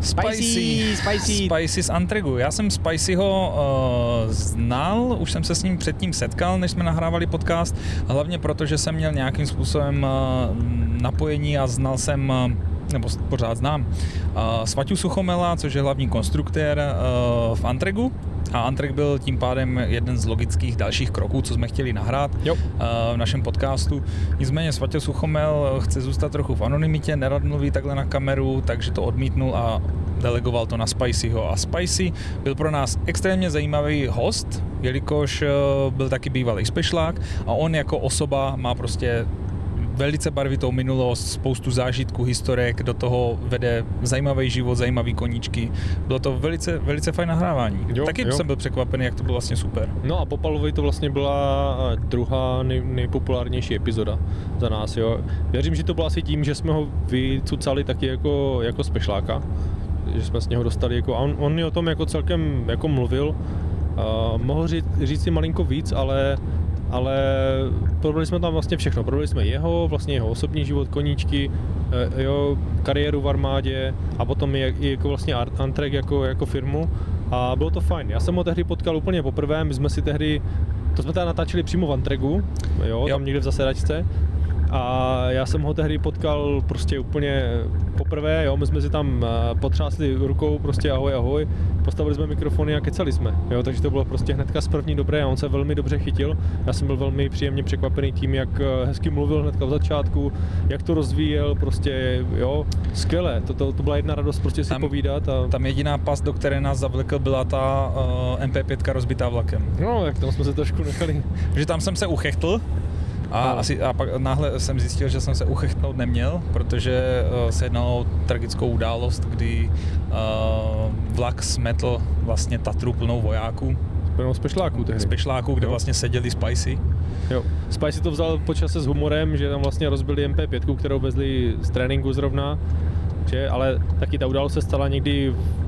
Spicy, Spicy. Spicy z Antregu. Já jsem Spicyho uh, znal, už jsem se s ním předtím setkal, než jsme nahrávali podcast, hlavně proto, že jsem měl nějakým způsobem uh, napojení a znal jsem uh, nebo pořád znám, Svaťu Suchomela, což je hlavní konstruktér v Antregu, a Antrek byl tím pádem jeden z logických dalších kroků, co jsme chtěli nahrát jo. v našem podcastu. Nicméně Svatě Suchomel chce zůstat trochu v anonymitě, nerad mluví takhle na kameru, takže to odmítnul a delegoval to na Spicyho. A Spicy byl pro nás extrémně zajímavý host, jelikož byl taky bývalý spešlák a on jako osoba má prostě velice barvitou minulost, spoustu zážitků, historek, do toho vede zajímavý život, zajímavý koníčky. Bylo to velice, velice fajn nahrávání. Jo, Taky jo. jsem byl překvapený, jak to bylo vlastně super. No a Popalovi to vlastně byla eh, druhá nej, nejpopulárnější epizoda za nás. Jo. Věřím, že to bylo asi tím, že jsme ho vycucali taky jako, jako spešláka, že jsme z něho dostali jako, a on, on mi o tom jako celkem jako mluvil, Uh, mohl říct, říct si malinko víc, ale ale probrali jsme tam vlastně všechno. Probrali jsme jeho, vlastně jeho osobní život, koníčky, eh, jeho kariéru v armádě a potom i, i jako vlastně Antrek jako, jako firmu a bylo to fajn. Já jsem ho tehdy potkal úplně poprvé, my jsme si tehdy, to jsme teda natáčeli přímo v Antregu, jo, jo. tam někde v zasedačce a já jsem ho tehdy potkal prostě úplně poprvé, jo, my jsme si tam eh, potřásli rukou, prostě ahoj, ahoj, postavili jsme mikrofony a kecali jsme, jo, takže to bylo prostě hnedka z první dobré a on se velmi dobře chytil. Já jsem byl velmi příjemně překvapený tím, jak eh, hezky mluvil hnedka v začátku, jak to rozvíjel, prostě, jo, skvěle, to, to, to byla jedna radost prostě si Tam- povídat a... Tam jediná pas, do které nás zavlekl, byla ta uh, MP5 rozbitá vlakem. No, tak tam jsme se trošku nechali. že tam jsem se uchechtl a, No. asi, a pak náhle jsem zjistil, že jsem se uchechtnout neměl, protože uh, se jednalo o tragickou událost, kdy uh, vlak smetl vlastně Tatru plnou vojáků Plnou z pešláků tehdy. z pešláků, kde Jo. vlastně seděli Spicy. Jo. Spicy to vzal po čase s humorem, že tam vlastně rozbili MP5, kterou vezli z tréninku zrovna, že, ale taky ta událost se stala někdy v-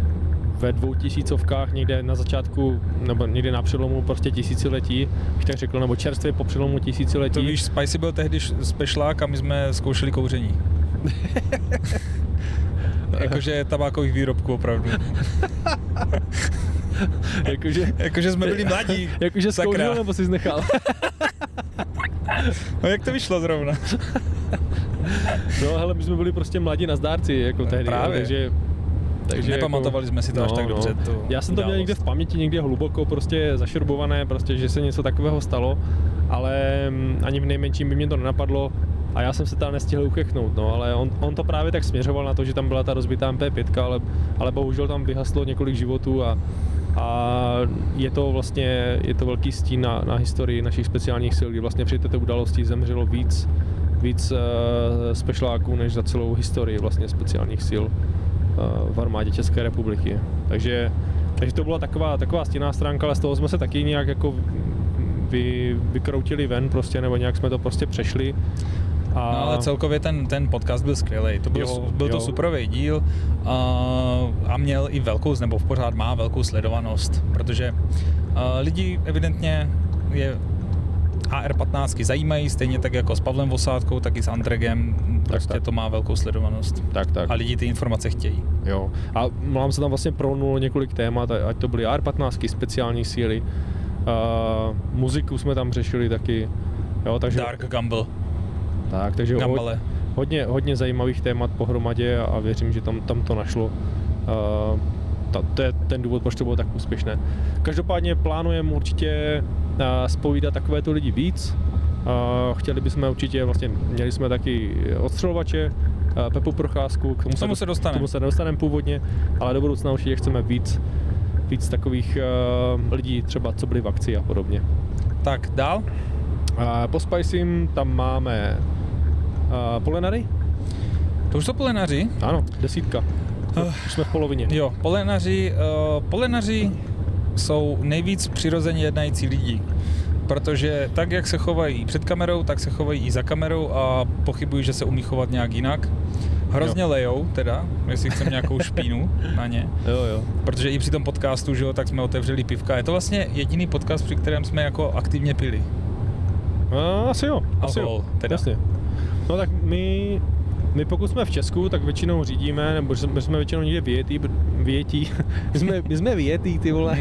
ve dvou tisícovkách, někde na začátku, nebo někde na přelomu prostě tisíciletí, bych tak řekl, nebo čerstvě po přelomu tisíciletí. To víš, Spicy byl tehdy š- z pešlák a my jsme zkoušeli kouření. Jakože tabákových výrobků opravdu. jakože, Jakože jsme byli mladí. jakože zkoušel, nebo jsi nechal? No jak to vyšlo zrovna? no hele, my jsme byli prostě mladí na zdárci, jako tehdy, jo, Právě. takže takže Nepamatovali jsme si to až tak dobře, tu No, Já jsem to měl někde v paměti, někde hluboko prostě zašrubované, prostě, že se něco takového stalo, ale mm, ani v nejmenším by mě to nenapadlo a já jsem se tam nestihl uchechnout, no, ale on, on to právě tak směřoval na to, že tam byla ta rozbitá MP5, ale, ale bohužel tam vyhaslo několik životů a, a je to vlastně je to velký stín na, na historii našich speciálních sil, kdy vlastně při této události zemřelo víc, víc uh, spešláků než za celou historii vlastně speciálních sil v armádě České republiky. Takže, takže to byla taková, taková stěná stránka, ale z toho jsme se taky nějak jako vy, vykroutili ven prostě, nebo nějak jsme to prostě přešli. A No, ale celkově ten, ten podcast byl skvělý. To byl, Jo, byl to jo. superový díl a, a měl i velkou, nebo pořád má velkou sledovanost, protože a, lidi evidentně je AR-15 zajímají, stejně tak jako s Pavlem Vosádkou, tak i s Andregem, prostě tak. to má velkou sledovanost. tak, tak. A lidi ty informace chtějí. Jo. A mám se tam vlastně prolnulo několik témat, ať to byly R15, speciální síly, uh, muziku jsme tam řešili taky. Jo, takže, Dark Gamble, tak, takže Gambale. hodně, hodně zajímavých témat pohromadě a, a věřím, že tam, tam to našlo. Uh, ta, to je ten důvod, proč to bylo tak úspěšné. Každopádně plánujeme určitě uh, spovídat takovéto lidi víc. Uh, chtěli bychom určitě, vlastně měli jsme taky odstřelovače, uh, Pepu Procházku, k tomu, K tomu se dostaneme. K tomu se nedostaneme původně, ale do budoucna určitě chceme víc, víc takových lidí, třeba co byli v akci a podobně. Tak, dál? Po Spicym tam máme Polenary? To už jsou polenaři? Ano, desítka. Už jsme v polovině. Jo, polenaři, uh, polenaři jsou nejvíc přirozeně jednající lidi. Protože tak, jak se chovají před kamerou, tak se chovají i za kamerou a pochybuji, že se umí chovat nějak jinak. Hrozně jo. lejou teda, jestli chcem nějakou špínu na ně. Jo, jo. Protože i při tom podcastu, že jo, tak jsme otevřeli pivka. Je to vlastně jediný podcast, při kterém jsme jako aktivně pili. A, asi jo, asi Alkohol, jo. teda. Jasně. No tak my, my pokud jsme v Česku, tak většinou řídíme, nebo my jsme většinou někde vyjetí, br- vyjetí. my, jsme, my jsme vyjetí, ty vole.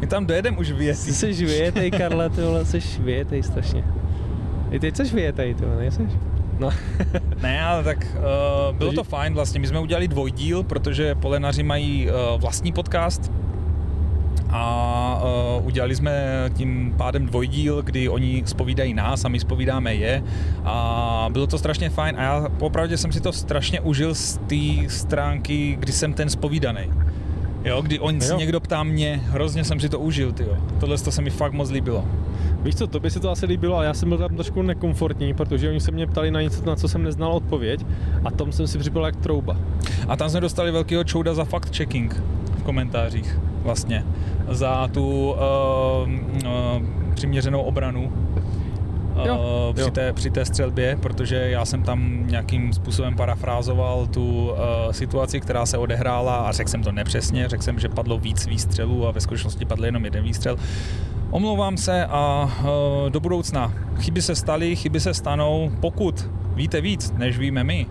My tam dojedeme už Ty věcí. jsi vyjetej, Karle, ty vole, jsi vyjetej strašně. I ty jsi vyjetej, ty vole, nejseš? No. Ne, ale tak uh, bylo to fajn vlastně. My jsme udělali dvojdíl, protože polenaři mají uh, vlastní podcast a uh, udělali jsme tím pádem dvojdíl, kdy oni spovídají nás a my spovídáme je a bylo to strašně fajn a já popravdě jsem si to strašně užil z té stránky, kdy jsem ten spovídaný. Jo, kdy on si někdo ptá mě, hrozně jsem si to užil, tyjo. Tohle to se mi fakt moc líbilo. Víš co, to by se to asi líbilo, ale já jsem byl tam trošku nekomfortní, protože oni se mě ptali na něco, na co jsem neznal odpověď a tom jsem si připadal jak trouba. A tam jsme dostali velkého čouda za fact-checking v komentářích vlastně. Za tu uh, uh, přiměřenou obranu uh, Jo, při, jo. té, při té střelbě, protože já jsem tam nějakým způsobem parafrázoval tu uh, situaci, která se odehrála a řekl jsem to nepřesně, řekl jsem, že padlo víc výstřelů a ve skutečnosti padl jenom jeden výstřel. Omlouvám se a uh, do budoucna chyby se staly, chyby se stanou, pokud víte víc, než víme my,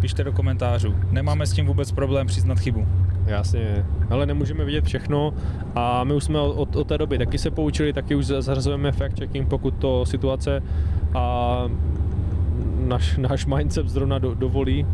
pište do komentářů. Nemáme s tím vůbec problém přiznat chybu. Jasně, ale nemůžeme vidět všechno. A my už jsme od, od té doby taky se poučili, taky už zařazujeme fact-checking, pokud to situace a náš, náš mindset zrovna do, dovolí,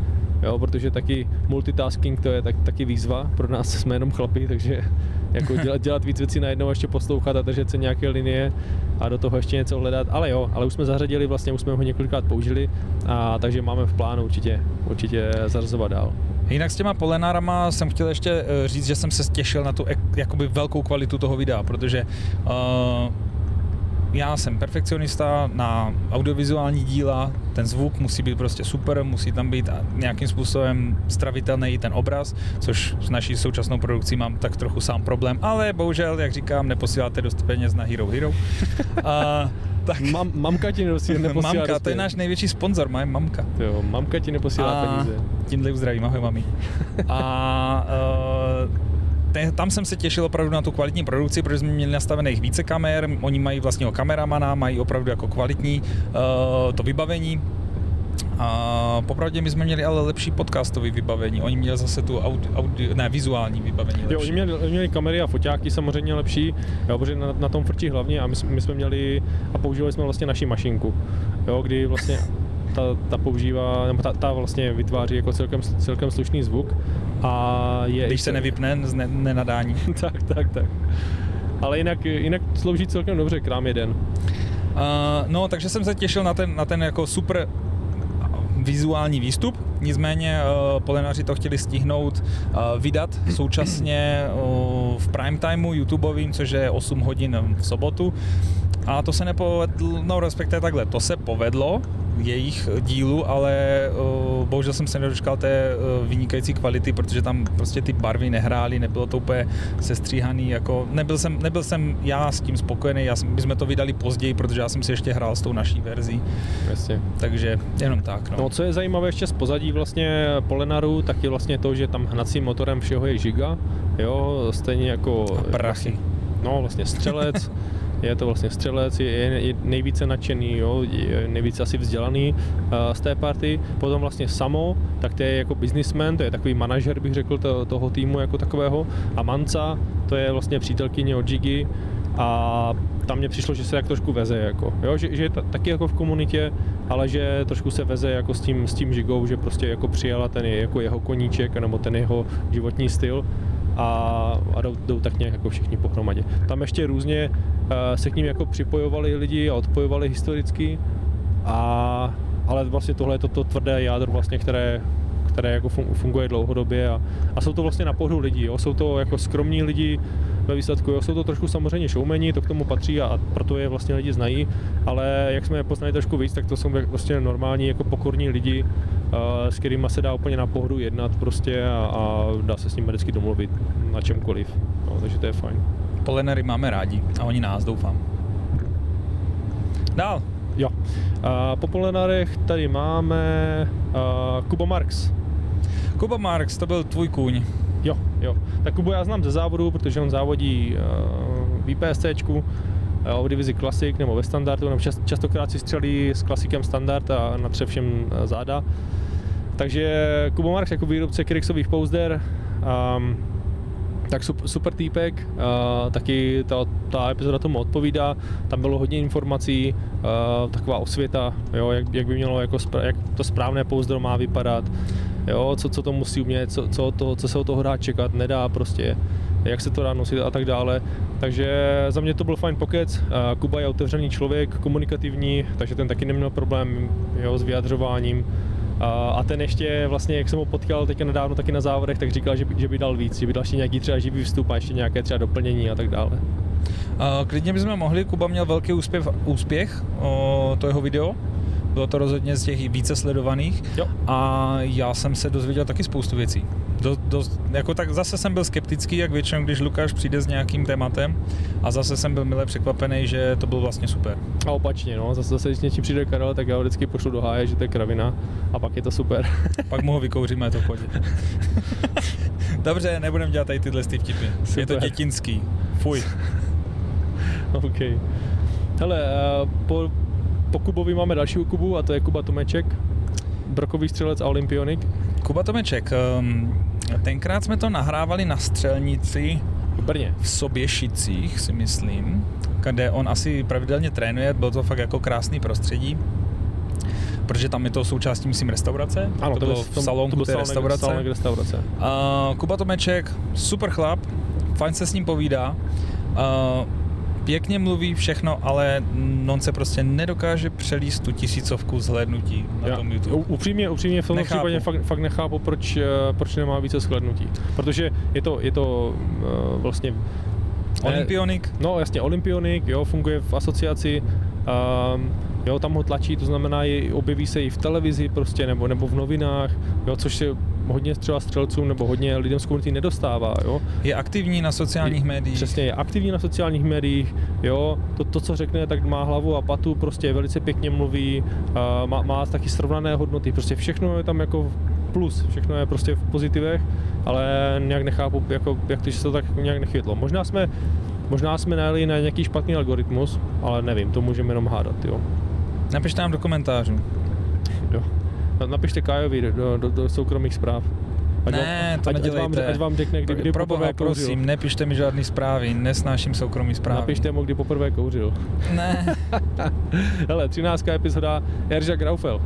jo, protože taky multitasking to je tak, taky výzva, pro nás jsme jenom chlapi, takže jako dělat, dělat víc věcí najednou, ještě poslouchat a držet se nějaké linie a do toho ještě něco hledat, ale jo, ale už jsme zařadili, vlastně už jsme ho několikrát použili, a takže máme v plánu určitě, určitě zařazovat dál. Jinak s těma polenárama jsem chtěl ještě eh, říct, že jsem se těšil na tu jakoby velkou kvalitu toho videa, protože uh, já jsem perfekcionista na audiovizuální díla, ten zvuk musí být prostě super, musí tam být nějakým způsobem stravitelný i ten obraz, což s naší současnou produkcí mám tak trochu sám problém, ale bohužel, jak říkám, neposíláte dost peněz na Hero Hero. A, tak. Mam, mamka ti neposílá Mamka, to je náš největší sponzor, moje mamka. Jo, mamka ti neposílá a peníze. Tímhle uzdravím, ahoj mami. A uh, te, tam jsem se těšil opravdu na tu kvalitní produkci, protože jsme měli nastavených více kamer, oni mají vlastního kameramana, mají opravdu jako kvalitní uh, to vybavení, a popravdě my jsme měli ale lepší podcastový vybavení. Oni měli zase tu audi, audi, ne, vizuální vybavení lepší. Jo, oni měli, měli kamery a foťáky samozřejmě lepší, jo, protože na, na tom frčí hlavně a my, my, jsme měli a používali jsme vlastně naši mašinku, jo, kdy vlastně ta, ta používá, nebo ta, ta vlastně vytváří jako celkem, celkem slušný zvuk. A je Když se nevypne z ne, nenadání. tak, tak, tak. Ale jinak, jinak slouží celkem dobře, krám jeden. Uh, no, takže jsem se těšil na ten, na ten jako super vizuální výstup, nicméně uh, polenaři to chtěli stihnout uh, vydat současně uh, v prime timeu YouTubeovým, což je 8 hodin v sobotu. A to se nepovedlo, no respektive takhle, to se povedlo, jejich dílu, ale uh, bohužel jsem se nedočkal té uh, vynikající kvality, protože tam prostě ty barvy nehrály, nebylo to úplně sestříhaný, jako nebyl jsem, nebyl jsem já s tím spokojený, já, my jsme to vydali později, protože já jsem si ještě hrál s tou naší verzí. Jasně. Takže jenom tak. No. no co je zajímavé ještě z pozadí vlastně Polenaru, tak je vlastně to, že tam hnacím motorem všeho je Giga, jo, stejně jako... A prachy. Vlastně, no, vlastně střelec, je to vlastně střelec, je, nejvíce nadšený, jo, je nejvíce asi vzdělaný uh, z té party. Potom vlastně Samo, tak to je jako businessman, to je takový manažer, bych řekl, to, toho týmu jako takového. A Manca, to je vlastně přítelkyně od Jiggy a tam mě přišlo, že se tak trošku veze, jako, jo, že, že je taky jako v komunitě, ale že trošku se veze jako s tím, s tím žigou, že prostě jako přijala ten jako jeho koníček nebo ten jeho životní styl a, a jdou, jdou tak nějak jako všichni pohromadě. Tam ještě různě uh, se k ním jako připojovali lidi a odpojovali historicky, a, ale vlastně tohle je to, to tvrdé jádro vlastně, které které jako funguje dlouhodobě a, a jsou to vlastně na pohodu lidí, jo. jsou to jako skromní lidi ve výsledku, jo. jsou to trošku samozřejmě showmeni, to k tomu patří a, a proto je vlastně lidi znají, ale jak jsme je poznali trošku víc, tak to jsou vlastně normální jako pokorní lidi, uh, s kterými se dá úplně na pohodu jednat prostě a, a dá se s nimi vždycky domluvit na čemkoliv, no, takže to je fajn. Polenery máme rádi a oni nás, doufám. Dál. Jo. Uh, po Polenarech tady máme uh, Kubo Marx. Kuba Marx, to byl tvůj kůň. Jo, jo. Tak Kubo já znám ze závodu, protože on závodí uh, v IPSCčku uh, v divizi klasik nebo ve standardu, nebo čast, častokrát si střelí s klasikem standard a natře všem uh, záda. Takže Kubo Marx jako výrobce Kirixových pouzder um, tak super, super týpek, uh, taky ta, ta epizoda tomu odpovídá, tam bylo hodně informací, uh, taková osvěta, jo, jak, jak by mělo, jako, jak to správné pouzdro má vypadat, jo, co, co to musí umět, co, co, to, co se od toho dá čekat, nedá prostě, jak se to dá nosit a tak dále. Takže za mě to byl fajn pokec. Uh, Kuba je otevřený člověk, komunikativní, takže ten taky neměl problém jo, s vyjadřováním. A ten ještě vlastně, jak jsem ho potkal teďka nedávno taky na závodech, tak říkal, že by, že by dal víc, že by dal ještě nějaký třeba živý vstup a ještě nějaké třeba doplnění a tak dále. Uh, klidně bychom mohli, Kuba měl velký úspěch, úspěch to jeho video, bylo to rozhodně z těch více sledovaných jo. a já jsem se dozvěděl taky spoustu věcí. Do, do, jako tak zase jsem byl skeptický, jak většinou, když Lukáš přijde s nějakým tématem a zase jsem byl milé překvapený, že to bylo vlastně super. A opačně, no, zase, zase když něčím přijde Karel, tak já ho vždycky pošlu do háje, že to je kravina a pak je to super. pak mu ho vykouříme, to chodí. Dobře, nebudem dělat tady tyhle vtipy. Super. Je to dětinský. Fuj. OK. Hele, uh, po, po Kubovi máme další Kubu a to je Kuba Tomeček, brokový střelec a olympionik. Kuba Tomeček, um, tenkrát jsme to nahrávali na střelnici v Brně. V Soběšicích si myslím, kde on asi pravidelně trénuje, bylo to fakt jako krásný prostředí. protože tam je to součástí, myslím, restaurace. Ano, to, bylo v v tom- salonku to té salonek- restaurace. salonek restaurace. Uh, Kuba Tomeček, super chlap, fajn se s ním povídá. Uh, pěkně mluví všechno, ale on se prostě nedokáže přelíst tu tisícovku zhlédnutí na Já- tom YouTube. u- Upřímně, upřímně v tomto Nechápu. případě fakt, fakt nechápu, proč, eh, proč nemá více shlednutí. Protože je to, je to eh, vlastně... ne- Olympionik, No jasně, Olympionik, jo, funguje v asociaci, um, jo, tam ho tlačí, to znamená, je, objeví se i v televizi prostě, nebo, nebo v novinách, jo, což se hodně třeba střelcům nebo hodně lidem z komunity nedostává, jo. je aktivní na sociálních médiích. Přesně, je aktivní na sociálních médiích, jo, to, to, co řekne, tak má hlavu a patu, prostě velice pěkně mluví, má, má taky srovnané hodnoty, prostě všechno je tam jako plus, všechno je prostě v pozitivech, ale nějak nechápu, jako, jak to, že se to tak nějak nechytlo. Možná jsme, možná jsme najeli na nějaký špatný algoritmus, ale nevím, to můžeme jenom hádat, jo. Napište nám do komentářů. jo. Napište Kajovi do, do, do, soukromých zpráv. Ať Ne, vám, to ať, ať, vám, nedělejte. ať vám řekne, kdy, kdy Pro poprvé boha, kouřil. prosím, nepište mi žádný zprávy, nesnáším soukromý zprávy. Napište mu, kdy poprvé kouřil. Ne. Hele, 13. epizoda Erža Graufel.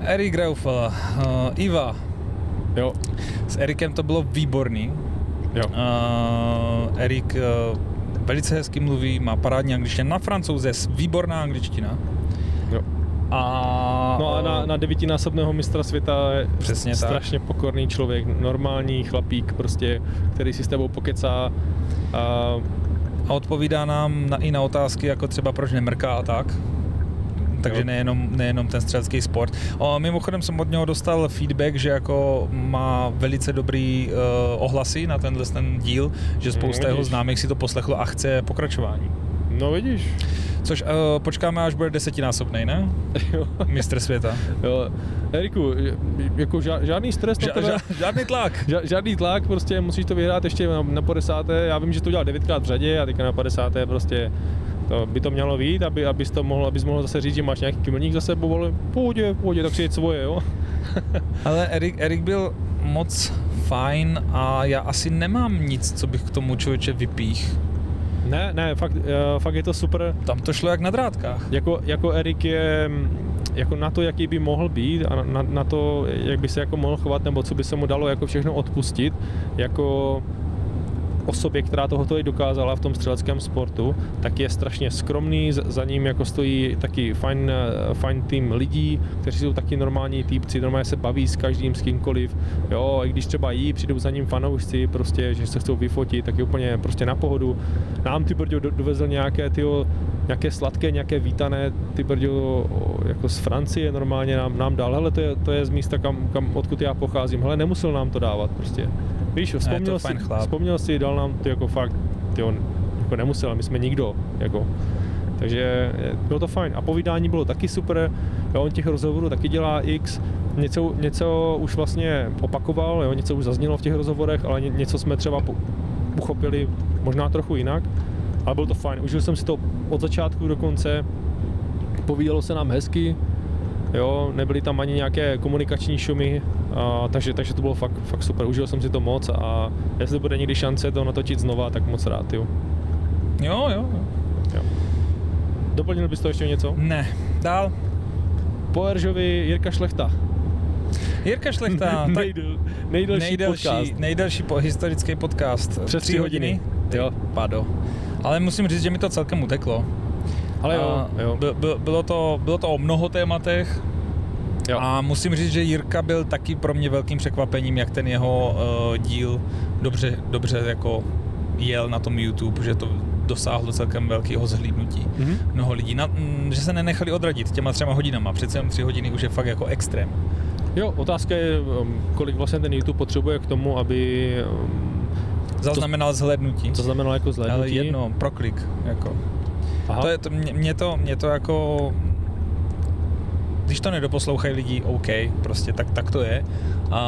Erik Graufel, uh, Iva. Jo, S Erikem to bylo výborný. jo. Uh, Erik uh, velice hezky mluví, má parádní angličtina. Na francouze výborná angličtina. jo. A, No a na, na devítinásobného mistra světa je Přesně tak. strašně pokorný člověk, normální chlapík prostě, který si s tebou pokecá. A, a odpovídá nám na, i na otázky, jako třeba proč nemrká a tak. Takže nejenom, nejenom ten střelecký sport. O, mimochodem jsem od něho dostal feedback, že jako má velice dobrý uh, ohlasy na tenhle ten díl, že spousta No, jeho známých si to poslechlo a chce pokračování. No vidíš, Což uh, počkáme, až bude desetinásobný, ne? jo. Mistr světa. jo. Eriku, jako ža- žádný stres na Ža, tebe, ža, žádný tlak. ža- žádný tlak, prostě musíš to vyhrát ještě na, na 50. Já vím, že to udělal 9krát v řadě a teďka na 50. prostě to by to mělo být, aby, abys, to mohl, abys mohl zase říct, že máš nějaký kymlník za sebou, ale pohodě, pohodě, tak si jeď svoje, jo. Ale Erik, Erik byl moc fajn a já asi nemám nic, co bych k tomu člověče vypích. Ne, ne, fakt, eh, fakt je to super. Tam to šlo jak na drátkách. Jako, jako Erik je mm, jako na to, jaký by mohl být a na, na to, jak by se jako mohl chovat, nebo co by se mu dalo jako všechno odpustit, jako osobě, která tohoto i dokázala v tom střeleckém sportu, tak je strašně skromný, za- ním jako stojí taky fajn, eh, fajn tým lidí, kteří jsou taky normální týpci, normálně se baví s každým, s kýmkoliv, jo, i když třeba jí, přijdou za ním fanoušci, prostě, že se chcou vyfotit, tak je úplně prostě na pohodu. Nám ty brďo do- dovezl nějaké, tyjo, nějaké sladké, nějaké vítané, ty brďo jako z Francie normálně nám, nám dal, hele, to je, to je z místa, kam, kam, odkud já pocházím, hele, nemusel nám to dávat prostě. Víš, vzpomněl, si, vzpomněl si, dal nám to jako fakt, ty on jako nemusel, my jsme nikdo, jako. Takže bylo to fajn. A povídání bylo taky super, jo, on těch rozhovorů taky dělá X, něco, něco už vlastně opakoval, jo, něco už zaznělo v těch rozhovorech, ale ně, něco jsme třeba uchopili možná trochu jinak, ale bylo to fajn. Užil jsem si to od začátku do konce, povídalo se nám hezky, jo, nebyly tam ani nějaké komunikační šumy, a, takže, takže to bylo fakt, fakt super, užil jsem si to moc a jestli bude někdy šance to natočit znova, tak moc rád, jo. Jo, jo. jo. jo. Doplnil bys to ještě něco? Ne. Dál. Po Eržovi Jirka Šlechta. Jirka Šlechta, tak Nejdel, nejdelší, nejdelší, podcast. nejdelší po, historický podcast. Přes Tři tři hodiny. Ty Jo. Pado. Ale musím říct, že mi to celkem uteklo. Ale jo, jo. By, by, bylo, to, bylo to o mnoho tématech jo. a musím říct, že Jirka byl taky pro mě velkým překvapením, jak ten jeho uh, díl dobře, dobře jako jel na tom YouTube, že to dosáhlo celkem velkého zhlídnutí Mhm. mnoho lidí, na, mm, že se nenechali odradit těma třema hodinama, přece jen tři hodiny už je fakt jako extrém. jo, otázka je, um, kolik vlastně ten YouTube potřebuje k tomu, aby um, Zaznamenal zhlédnutí, co znamenalo jako zhlédnutí. ale jedno, proklik, jako. Aha. To je, to, mě, mě, to, mě to jako... Když to nedoposlouchají lidi, OK, prostě tak, tak to je. A,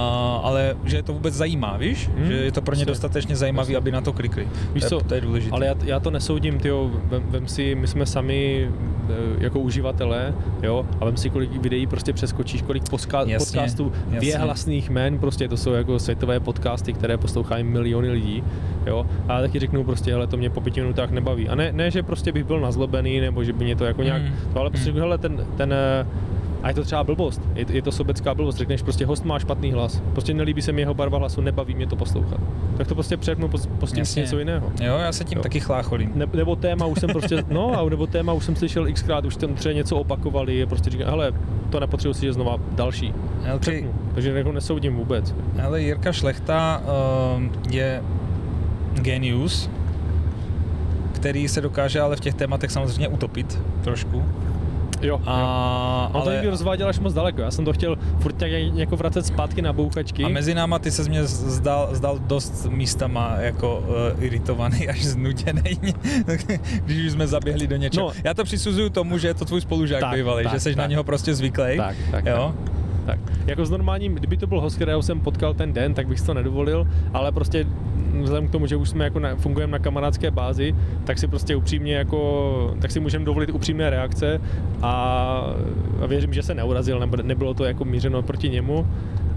ale že je to vůbec zajímá, víš? Hmm, že je to pro ně dostatečně zajímavý, aby na to klikli. Víš to, je, to je důležité. Ale já, já to nesoudím, tyjo, vem, vem si, my jsme sami e, jako uživatelé, jo, a vem si, kolik videí prostě přeskočíš, kolik poska- Jasně, podcastů jasně. věhlasných jmen, prostě to jsou jako světové podcasty, které poslouchají miliony lidí, jo, a já taky řeknu prostě, hele, to mě po pěti minutách nebaví. A ne, ne, že prostě bych byl nazlobený, nebo že by mě to jako nějak, Mm. to, ale prostě Mm. hele, ten, ten, eh, A je to třeba blbost, je, je to sobecká blbost, řekneš prostě host má špatný hlas, prostě nelíbí se mi jeho barva hlasu, nebaví mě to poslouchat. Tak to prostě přepnu, pustím si Jasně. něco jiného. Jo, já se tím Jo. taky chlácholím. Ne, nebo téma už jsem prostě, no, a nebo téma už jsem slyšel xkrát, už tam třeba něco opakovali, a prostě říkám, hele, to nepotřebuji si, že znova další. Ale, Přepnu. Takže jako nesoudím vůbec. ale Jirka Šlechta uh, je genius, který se dokáže ale v těch tématech samozřejmě utopit trošku. Jo, A, On to ale, někdy rozváděl až moc daleko, já jsem to chtěl furt nějak jako vracet zpátky na bouchačky. a mezi náma ty se mě zdal, zdal dost místama jako uh, iritovaný až znuděný, když už jsme zaběhli do něčeho. No. Já to přisuzuju tomu, že je to tvůj spolužák Tak, bývalý, tak, že jsi na něho prostě zvyklý. Tak, tak, jo? tak. Jako s normálním, kdyby to byl host, kterého jsem potkal ten den, tak bych si to nedovolil, ale prostě vzhledem k tomu, že už jsme jako na, fungujeme na kamarádské bázi, tak si prostě upřímně jako, tak si můžeme dovolit upřímné reakce a, a věřím, že se neurazil, nebo nebylo to jako mířeno proti němu,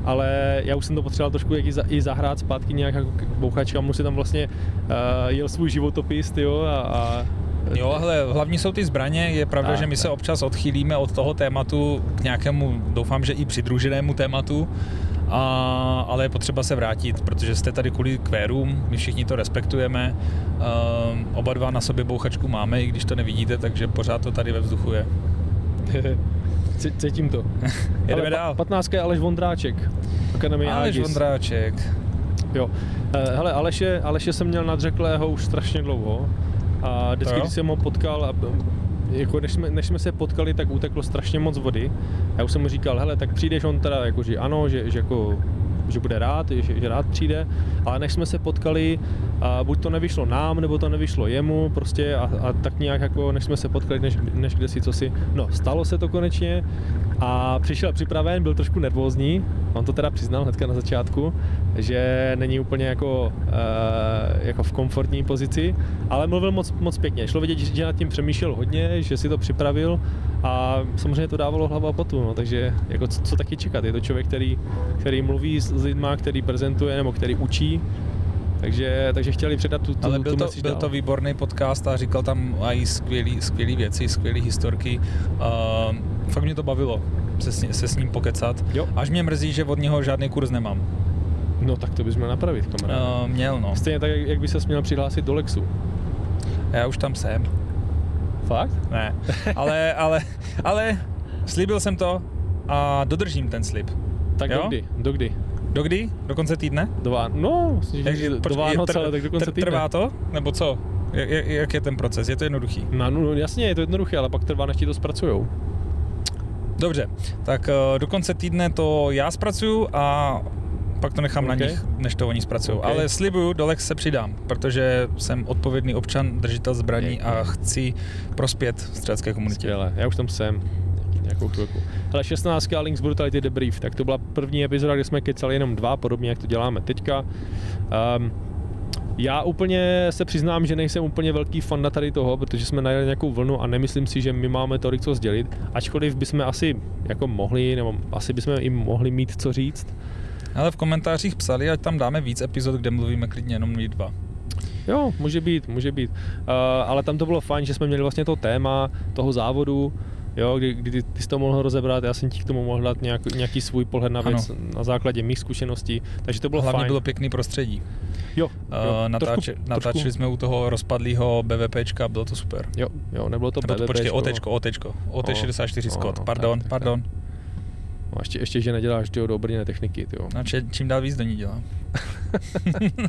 ale já už jsem to potřeboval trošku jak i, za, i zahrát zpátky nějak jako k bouchačkám, mu si tam vlastně uh, jel svůj životopis, jo, a, a Jo, ale hlavní jsou ty zbraně. Je pravda, Tak, že my se tak. občas odchýlíme od toho tématu k nějakému, doufám, že i přidruženému tématu, a, ale je potřeba se vrátit, protože jste tady kvůli kvérům, my všichni to respektujeme. Um, oba dva na sobě bouchačku máme, i když to nevidíte, takže pořád to tady ve vzduchu je. Cítím to. Jedeme Ale dál. 15 je Aleš Vondráček. Akademie Aleš Agis. Vondráček. Jo. Eh, Hele, Aleše, Aleše jsem měl nadřeklého už strašně dlouho. A vždycky, když jsem ho potkal, a, jako než, jsme, než jsme se potkali, tak uteklo strašně moc vody. Já už jsem mu říkal, hele, tak přijdeš, on teda jako, že ano, že, že jako že bude rád, že, že rád přijde, ale než jsme se potkali, a buď to nevyšlo nám, nebo to nevyšlo jemu, prostě a, a tak nějak jako, než jsme se potkali, než, než kde si, co si, no, stalo se to konečně a přišel připraven, byl trošku nervózní, on to teda přiznal hnedka na začátku, že není úplně jako, uh, jako v komfortní pozici, ale mluvil moc, moc pěkně. Šlo vidět, že nad tím přemýšlel hodně, že si to připravil a samozřejmě to dávalo hlavu a potu, no, takže jako co, co taky čekat. Je to člověk, který, který mluví s lidma, který prezentuje nebo který učí, takže, takže chtěli předat tu, tu, Ale byl tu to, byl dál. to výborný podcast a říkal tam i skvělý, skvělý věci, skvělý historky. Uh, fakt mě to bavilo se, se s ním pokecat. Jo. Až mě mrzí, že od něho žádný kurz nemám. No tak to bys měl napravit, kamarád. Uh, měl no. Stejně tak, jak by se měl přihlásit do Lexu. Já už tam jsem. Fakt? Ne. Ale, ale, ale slíbil jsem to a dodržím ten slib. Tak Jo? do kdy? Do kdy? Do konce týdne? Do. No, Takže do počkej, Vánoce, tr- ale tak do konce týdne. Trvá to? Nebo co? Jak, jak- je ten proces? Je to jednoduchý? No, no, jasně, je to jednoduché, ale pak trvá, než ti to zpracujou. Dobře, tak eh, do konce týdne to já zpracuju a pak to nechám OK. na nich, než to oni zpracují. OK. Ale slibuju, do Lex se přidám, protože jsem odpovědný občan, držitel zbraní a chci prospět střelecké komunitě. Skvěle, já už tam jsem nějakou chvilku. Ale 16. Links Brutality Debrief, tak to byla první epizoda, kde jsme kecali jenom dva, podobně jak to děláme teďka. Um, já úplně se přiznám, že nejsem úplně velký fan tady toho, protože jsme najeli nějakou vlnu a nemyslím si, že my máme tolik co sdělit, ačkoliv bychom asi jako mohli, nebo asi bychom i mohli mít co říct. Ale v komentářích psali, ať tam dáme víc epizod, kde mluvíme klidně jenom my dva. Jo, může být, může být. Uh, ale tam to bylo fajn, že jsme měli vlastně to téma toho závodu, jo, kdy, kdy ty, jsi to mohl rozebrat, já jsem ti k tomu mohl dát nějak, nějaký svůj pohled na věc Ano. na základě mých zkušeností, takže to bylo Hlavně fajn. bylo pěkný prostředí. jo, Uh, jo, natáče, trošku, natáčeli trošku, jsme u toho rozpadlého BVPčka, bylo to super. Jo, jo, nebylo to to, počkej. OTčko, OTčko, OT64 O, Scott, no, pardon, tak, tak, pardon. No, ještě, ještě, že neděláš tyjo, do obrněné techniky, tyjo. No, či, čím dál víc do ní dělám.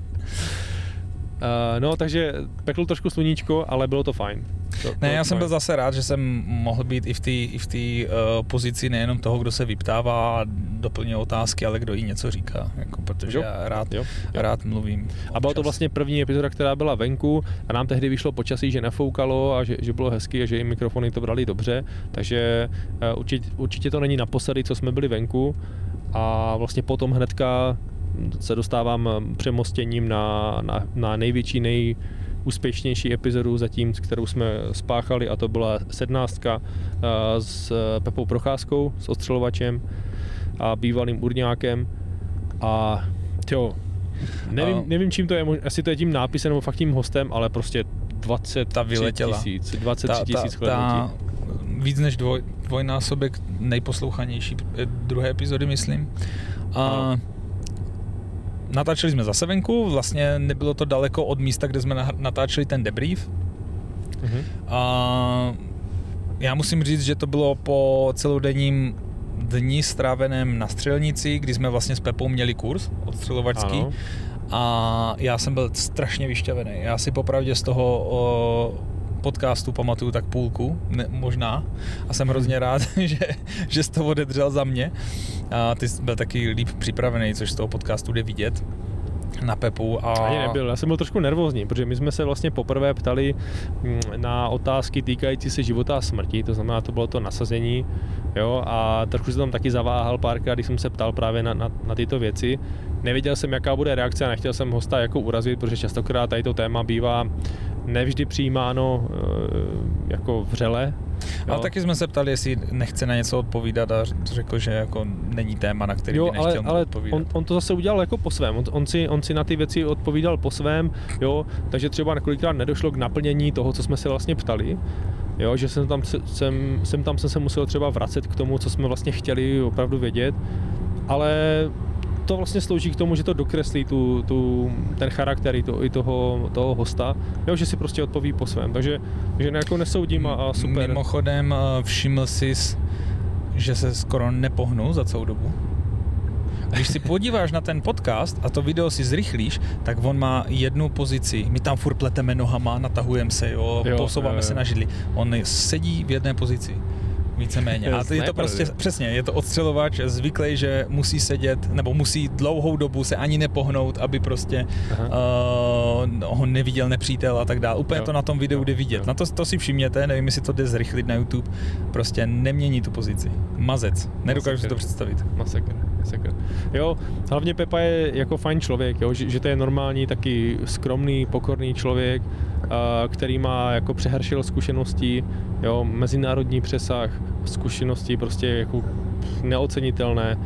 Uh, no, takže pekl trošku sluníčko, ale bylo to fajn. To, Ne, já jsem byl zase rád, že jsem mohl být i v té i v té, uh, pozici nejenom toho, kdo se vyptává a doplňuje otázky, ale kdo i něco říká, jako, protože Jo, já rád, jo, jo. rád mluvím. A byla to vlastně první epizoda, která byla venku a nám tehdy vyšlo počasí, že nefoukalo a že, že bylo hezky a že i mikrofony to brali dobře, takže uh, určitě, určitě to není naposledy, co jsme byli venku a vlastně potom hnedka se dostávám eh, přemostěním na, na, na největší, nejúspěšnější epizodu zatím, kterou jsme spáchali a to byla sednáctka eh, s Pepou Procházkou, s ostřelovačem a bývalým urňákem a jo, Nevím, A- nevím, čím to je, asi to je tím nápisem nebo fakt tím hostem, ale prostě 20 Ta vyletěla. tisíc, 23 ta, ta, tisíc ta ta, víc než dvoj, dvojnásobek nejposlouchanější eh, druhé epizody, myslím. A natáčeli jsme zase venku, vlastně nebylo to daleko od místa, kde jsme natáčeli ten debrief. Mhm. A já musím říct, že to bylo po celodenním dní stráveném na střelnici, kdy jsme vlastně s Pepou měli kurz odstřelovačský. Ano. A já jsem byl strašně vyšťavený. Já si popravdě z toho o, podcastu pamatuju tak půlku, ne, možná. A jsem hrozně rád, že, že jsi to odedřel za mě. A ty jsi byl taky líp připravený, což z toho podcastu jde vidět na Pepu. A... Ani nebyl, já jsem byl trošku nervózní, protože my jsme se vlastně poprvé ptali mm, na otázky týkající se života a smrti, to znamená, to bylo to nasazení, jo, a trošku jsem tam taky zaváhal párkrát, když jsem se ptal právě na, na, na tyto věci. Nevěděl jsem, jaká bude reakce a nechtěl jsem hosta jako urazit, protože častokrát tady to téma bývá nevždy přijímáno e, jako vřele. Ale taky jsme se ptali, jestli nechce na něco odpovídat a řekl, že jako není téma, na který jo, by nechtěl ale odpovídat. on, on, to zase udělal jako po svém. On, on, si, on si na ty věci odpovídal po svém, jo, takže třeba několikrát nedošlo k naplnění toho, co jsme se vlastně ptali. Jo, že jsem tam, jsem, jsem tam jsem se musel třeba vracet k tomu, co jsme vlastně chtěli opravdu vědět, ale to vlastně slouží k tomu, že to dokreslí tu, tu, ten charakter i, to, i toho, toho hosta, jo, že si prostě odpoví po svém, takže že jako nesoudím a, a super. Mimochodem eh, všiml jsi, že se skoro nepohnul za celou dobu? Když si podíváš na ten podcast a to video si zrychlíš, tak on má jednu pozici. My tam furt pleteme nohama, natahujeme se, jo, Jo, posouváme jo, se jo. na židli. On sedí v jedné pozici. Víceméně. A to je to Sniper, prostě, přesně, je to odstřelovač zvyklý, že musí sedět, nebo musí dlouhou dobu se ani nepohnout, aby prostě uh, ho neviděl nepřítel a tak dále. Úplně Jo. to na tom videu jde vidět. Jo. Na to, to si všimněte, nevím, jestli to jde zrychlit na YouTube. Prostě nemění tu pozici. Mazec. Nedokážu si to Masakr. představit. Masakr, masakr. Jo, hlavně Pepa je jako fajn člověk, jo, že, že to je normální, taky skromný, pokorný člověk, který má jako přehršel zkušeností, jo, mezinárodní přesah, zkušenosti prostě jako neocenitelné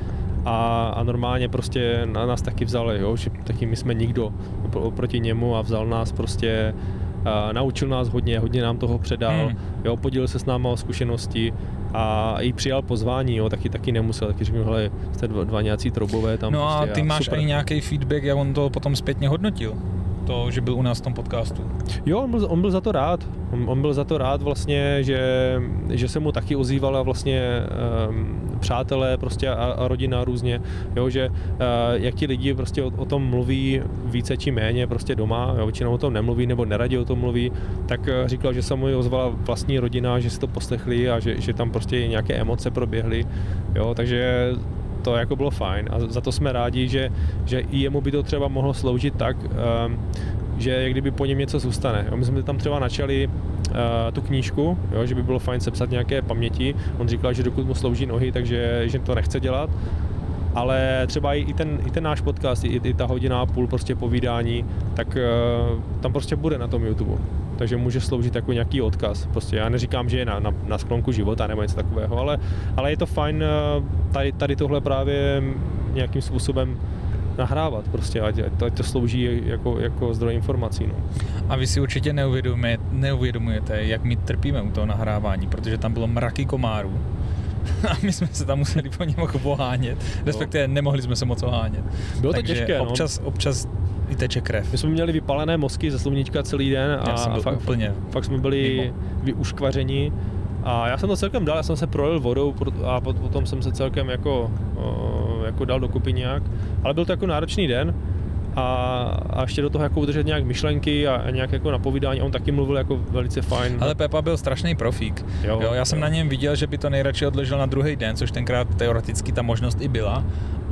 a, a normálně prostě na nás taky vzal, jo, že taky my jsme nikdo oproti němu a vzal nás prostě a naučil nás hodně, hodně nám toho předal, Hmm. jo, podělil se s náma o zkušenosti a i přijal pozvání, jo, taky taky nemusel, taky řekl, hele, jste dva, dva nějací troubové tam No a prostě ty máš super. i nějaký feedback, jak on to potom zpětně hodnotil. To, že byl u nás v tom podcastu. Jo, on byl, on byl za to rád. On, on byl za to rád vlastně, že, že se mu taky ozývala vlastně um, přátelé prostě a, a rodina různě, jo, že uh, jak ti lidi prostě o, o, tom mluví více či méně prostě doma, jo, většinou o tom nemluví nebo neradi o tom mluví, tak uh, říkal, že se mu ozvala vlastní rodina, že si to poslechli a že, že tam prostě nějaké emoce proběhly, jo, takže to jako bylo fajn a za to jsme rádi, že, že i jemu by to třeba mohlo sloužit tak, um, že jak kdyby po něm něco zůstane. My jsme tam třeba načali uh, tu knížku, jo, že by bylo fajn sepsat nějaké paměti. On říkal, že dokud mu slouží nohy, takže že to nechce dělat. Ale třeba i, ten, i ten náš podcast, i, i ta hodina a půl prostě povídání, tak uh, tam prostě bude na tom YouTube. Takže může sloužit jako nějaký odkaz. Prostě já neříkám, že je na, na, na sklonku života nebo něco takového, ale, ale je to fajn uh, tady, tady tohle právě nějakým způsobem nahrávat prostě, ať, ať to slouží jako, jako zdroj informací. No. A vy si určitě neuvědomujete, neuvědomujete, jak my trpíme u toho nahrávání, protože tam bylo mraky komárů. A my jsme se tam museli po něm ohánět, respektive nemohli jsme se moc ohánět. Bylo to Takže těžké, no. občas, občas i teče krev. My jsme měli vypalené mozky ze sluníčka celý den a, Já jsem byl a fakt, úplně fakt jsme byli mimo. vyuškvařeni. A já jsem to celkem dal, já jsem se prolil vodou a pot- potom jsem se celkem jako, jako dal dokupy nějak. Ale byl to jako náročný den a, a ještě do toho jako udržet nějak myšlenky a, a nějak jako napovídání. On taky mluvil jako velice fajn. Ale Pepa byl strašný profík. Jo, Jo, já jsem jo. na něm viděl, že by to nejradši odložil na druhý den, což tenkrát teoreticky ta možnost i byla,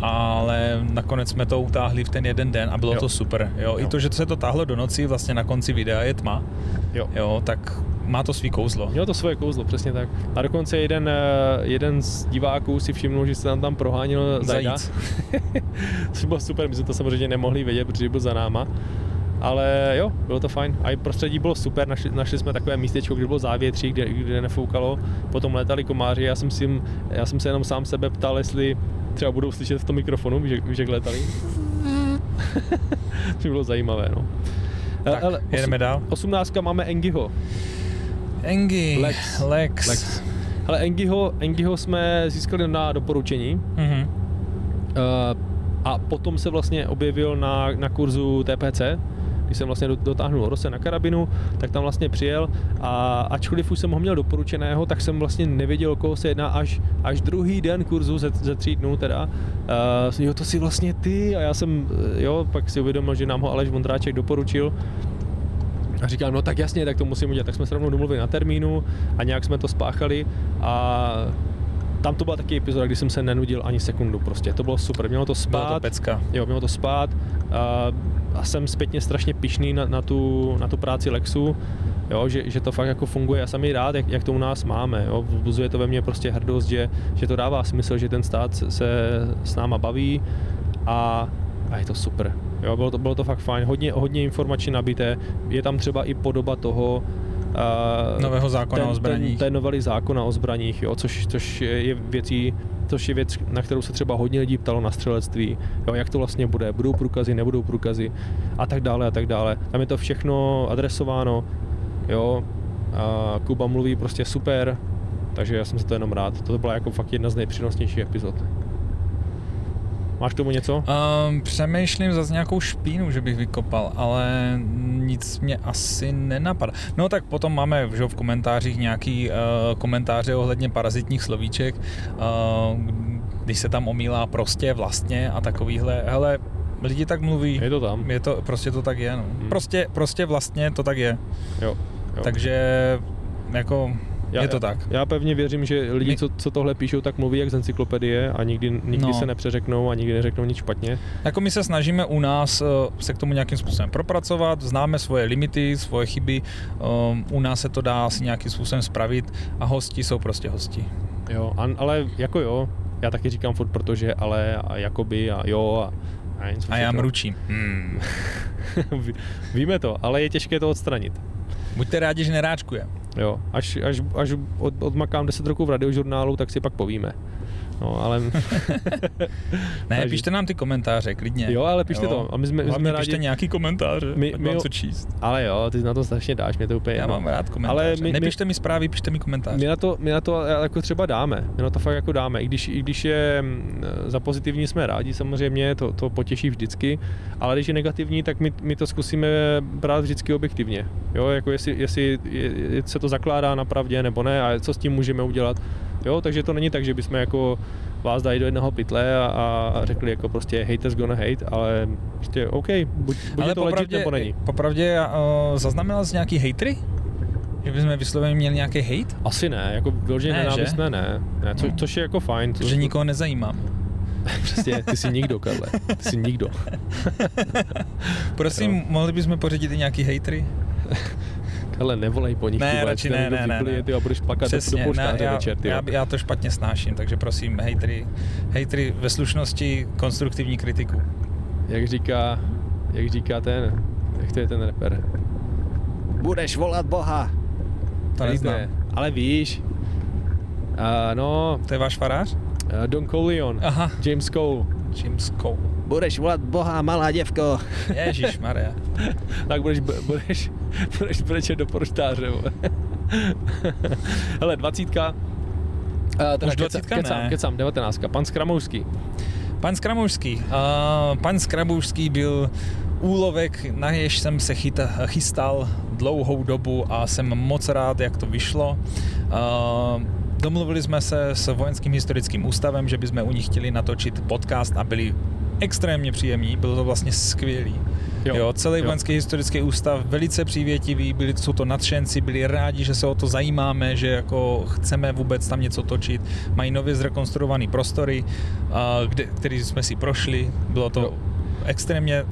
ale nakonec jsme to utáhli v ten jeden den a bylo Jo. to super. Jo, I Jo. to, že se to táhlo do noci, vlastně na konci videa je tma, jo. jo, tak má to svý kouzlo. Mělo to svoje kouzlo, přesně tak. A dokonce jeden, eh, jeden z diváků si všimnul, že se tam tam proháněl zajda. Zajíc. Což bylo super, my jsme to samozřejmě nemohli vědět, protože byl za náma. Ale jo, bylo to fajn. A i prostředí bylo super, našli, našli jsme takové místečko, kde bylo závětří, kde, kde nefoukalo. Potom létali komáři, já jsem, si, já jsem se jenom sám sebe ptal, jestli třeba budou slyšet v tom mikrofonu, víš, jak- víš jak létali. to bylo zajímavé, no. Tak, Ale jedeme dál. 18 máme Engiho. Engi, Lex. Lex. Lex. Ale Engiho, Engiho jsme získali na doporučení Mhm. uh, a potom se vlastně objevil na, na kurzu TPC, když jsem vlastně do- dotáhnul Rose na karabinu, tak tam vlastně přijel a ačkoliv už jsem ho měl doporučeného, tak jsem vlastně nevěděl, o koho se jedná až, až druhý den kurzu ze, ze tří dnů teda. Uh, jo, to si vlastně ty a já jsem, eh, jo, pak si uvědomil, že nám ho Aleš Vondráček doporučil a říkám, no tak jasně, tak to musím udělat. Tak jsme se rovnou domluvili na termínu a nějak jsme to spáchali a tam to byla taky epizoda, kdy jsem se nenudil ani sekundu prostě. To bylo super, mělo to Byla to spát. pecka. Jo, mělo to spát a, a jsem zpětně strašně pišný na, na, tu, na tu práci Lexu, jo, že, že to fakt jako funguje. Já jsem i rád, jak, jak to u nás máme. Jo. Vzbuzuje to ve mně prostě hrdost, že, že to dává smysl, že ten stát se, se s náma baví a, a je to super. Jo, bylo, to, bylo to fakt fajn, hodně, hodně informačně nabité. Je tam třeba i podoba toho, uh, Nového zákona ten, o zbraních. Ten, té novely zákona o zbraních, jo, což, což je věcí, což je věc, na kterou se třeba hodně lidí ptalo na střelectví, jo, jak to vlastně bude, budou průkazy, nebudou průkazy a tak dále a tak dále. Tam je to všechno adresováno, jo, a Kuba mluví prostě super, takže já jsem se to jenom rád. To byla jako fakt jedna z nejpřínosnějších epizod. Máš k tomu něco? Um, přemýšlím zase nějakou špínu, že bych vykopal, ale nic mě asi nenapadá. No tak potom máme že, v komentářích nějaký uh, komentáře ohledně parazitních slovíček, uh, když se tam omílá prostě, vlastně a takovýhle. Hele, lidi tak mluví. Je to tam. Je to, prostě to tak je. No. Hmm. Prostě, prostě vlastně to tak je. Jo. jo. Takže jako já, je to tak. Já pevně věřím, že lidi, My- co, co tohle píšou, tak mluví jak z encyklopedie a nikdy, nikdy No. se nepřeřeknou a nikdy neřeknou nic špatně. Jako my se snažíme u nás eh, se k tomu nějakým způsobem propracovat, známe svoje limity, svoje chyby, um, u nás se to dá asi nějakým způsobem spravit a hosti jsou prostě hosti. Jo, a, ale jako jo, já taky říkám furt protože, ale a jakoby a jo a, a, A já mručím. Hmm. Ví- Víme to, ale je těžké to odstranit. Buďte rádi, že neráčkuje. Jo, až, až, až od, odmakám 10 roků v radiožurnálu, tak si pak povíme. No, ale Ne, pište nám ty komentáře, klidně. jo, ale pište to. A my jsme, my jsme pište rádi, nějaký komentáře, My- my, jo- co číst. ale jo, ty na to strašně dáš, mě to úplně Já jedno. mám rád komentáře. Ale my- my, my- Nepište mi zprávy, pište mi komentáře. My na to, my na to jako třeba dáme, my na to fakt jako dáme, i když, i když je mm, za pozitivní jsme rádi samozřejmě, to, to potěší vždycky, ale když je negativní, tak my, my to zkusíme brát vždycky objektivně, jo, jako jestli, jestli je, je, se to zakládá na pravdě nebo ne a co s tím můžeme udělat, jo, takže to není tak, že bychom jako vás dali do jednoho pytle a, a řekli jako prostě haters gonna hate, ale prostě OK, buď, buď je to legit nebo není. popravdě uh, zaznamenal jsi nějaký hejtry? Že bychom vysloveně měli nějaký hate? Asi ne, jako vyloženě Ne, že? nenávistné ne, ne co, No. což je jako fajn. to- Že nikoho nezajímám. Přesně, ty jsi nikdo, Karle. Ty jsi nikdo. Prosím, Jo. mohli bychom pořídit i nějaký hejtry? Karle, nevolej po nich, Ne, radši ne, ne, ne, vyplije, ne. Ty a budeš plakat do, do Přesně, ne, já, večer, ty. já, já to špatně snáším, takže prosím, hejtry, hejtry ve slušnosti, konstruktivní kritiku. Jak říká, jak říká ten, jak to je ten rapper? Budeš volat Boha. To neznám. Ale víš, uh, no, To je váš farář? uh, Don Corleone, Aha, James Cole. James Cole. Budeš volat Boha, malá děvko. Ježíš Maria. tak budeš, budeš, budeš brečet do poštáře. vole. Hele, dvacítka. Uh, Už dvacítka kecám, ne. kecám, devatenáctka. Pan Skramouský. Pan Skramoušský. Uh, pan Skramoušský byl úlovek, na jež jsem se chyta, chystal dlouhou dobu a jsem moc rád, jak to vyšlo. Uh, domluvili jsme se s Vojenským historickým ústavem, že bychom u nich chtěli natočit podcast a byli extrémně příjemní, bylo to vlastně skvělý. Jo, jo celý jo. Vojenský historický ústav velice přívětivý, byli, jsou to nadšenci, byli rádi, že se o to zajímáme, že jako chceme vůbec tam něco točit. Mají nově zrekonstruované prostory, kde, který jsme si prošli. Bylo to Jo. extrémně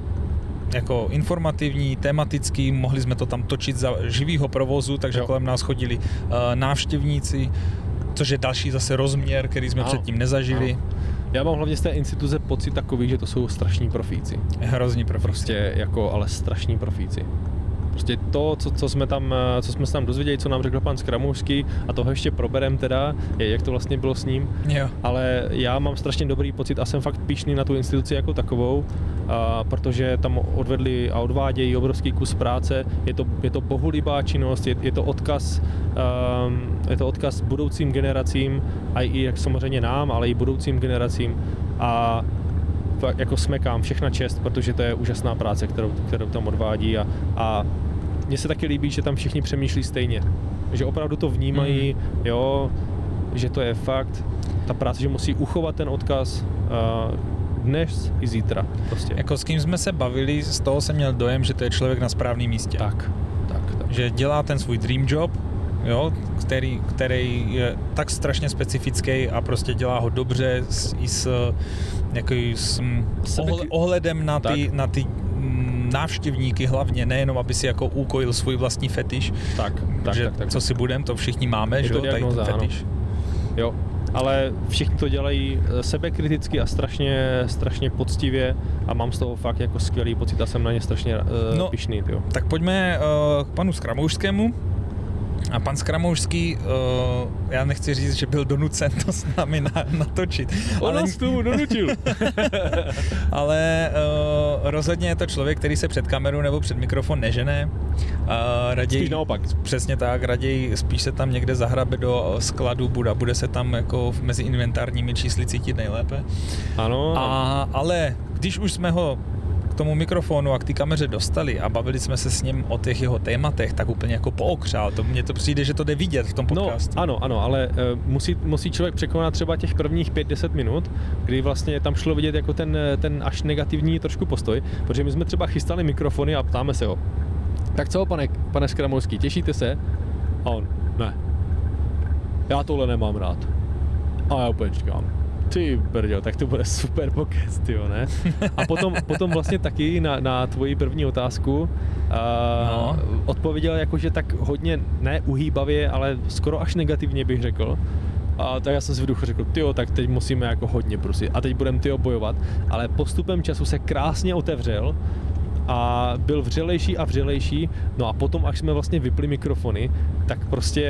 jako informativní, tematický, mohli jsme to tam točit za živýho provozu, takže Jo. kolem nás chodili uh, návštěvníci, což je další zase rozměr, který jsme Ano. předtím nezažili. Já mám hlavně z té instituce pocit takový, že to jsou strašní profíci. Hrozný profíci. Prostě jako, ale strašní profíci. Prostě to, co, co, jsme tam, eh, co jsme se tam dozvěděli, co nám řekl pan Skramoušský, a toho ještě proberem teda, je, jak to vlastně bylo s ním. Jo. Ale já mám strašně dobrý pocit a jsem fakt píšný na tu instituci jako takovou, a, protože tam odvedli a odvádějí obrovský kus práce. Je to, je to bohulibá činnost, je, je to odkaz um, je to odkaz budoucím generacím, a i jak samozřejmě nám, ale i budoucím generacím. A fakt jako smekám všechna čest, protože to je úžasná práce, kterou, kterou tam odvádí a, a mně se taky líbí, že tam všichni přemýšlí stejně. Že opravdu to vnímají, mm. jo, že to je fakt, ta práce, že musí uchovat ten odkaz uh, dnes i zítra. Prostě. Jako s kým jsme se bavili, z toho jsem měl dojem, že to je člověk na správném místě. Tak, tak, tak. Že dělá ten svůj dream job, jo, který, který je tak strašně specifický a prostě dělá ho dobře s, i s, jaký, s ohle, ohledem na ty, na ty mm, návštěvníky hlavně, nejenom aby si jako ukojil svůj vlastní fetiš. Tak, tak, že tak, tak. co si budem, to všichni máme, Je že to jo, tady ten diagnóza, ano. fetiš. Jo, ale všichni to dělají eh, sebekriticky a strašně, strašně poctivě a mám z toho fakt jako skvělý pocit a jsem na ně strašně uh, No. no. pišný, jo. Tak pojďme uh, k panu Skramoušskému. A pan Skramoušský, uh, já nechci říct, že byl donucen to s námi na, natočit. ale, k tomu donutil. ale uh, rozhodně je to člověk, který se před kameru nebo před mikrofon nežene. Uh, raději, Spíš naopak. Přesně tak, raději spíš se tam někde zahrabe do skladu, bude, bude se tam jako mezi inventárními čísly cítit nejlépe. Ano, A, ale když už jsme ho tomu mikrofonu a k té kameře dostali a bavili jsme se s ním o těch jeho tématech, tak úplně jako pookřál. To mně to přijde, že to jde vidět v tom No, podcastu. ano, ano, ale uh, musí, musí člověk překonat třeba těch prvních 5-10 minut, kdy vlastně tam šlo vidět jako ten, ten až negativní trošku postoj, protože my jsme třeba chystali mikrofony a ptáme se ho. Tak co, pane, pane Skramovský, těšíte se? A on, ne. Já tohle nemám rád. A já úplně čekám. Ty brďo, tak to bude super pokec, tyjo, ne? A potom, potom vlastně taky na, na tvoji první otázku uh, No. odpověděl jakože tak hodně, ne uhýbavě, ale skoro až negativně bych řekl. A tak já jsem si v duchu řekl, tyjo, tak teď musíme jako hodně prostě a teď budeme tyjo bojovat. Ale postupem času se krásně otevřel a byl vřelejší a vřelejší. No a potom, až jsme vlastně vypli mikrofony, tak prostě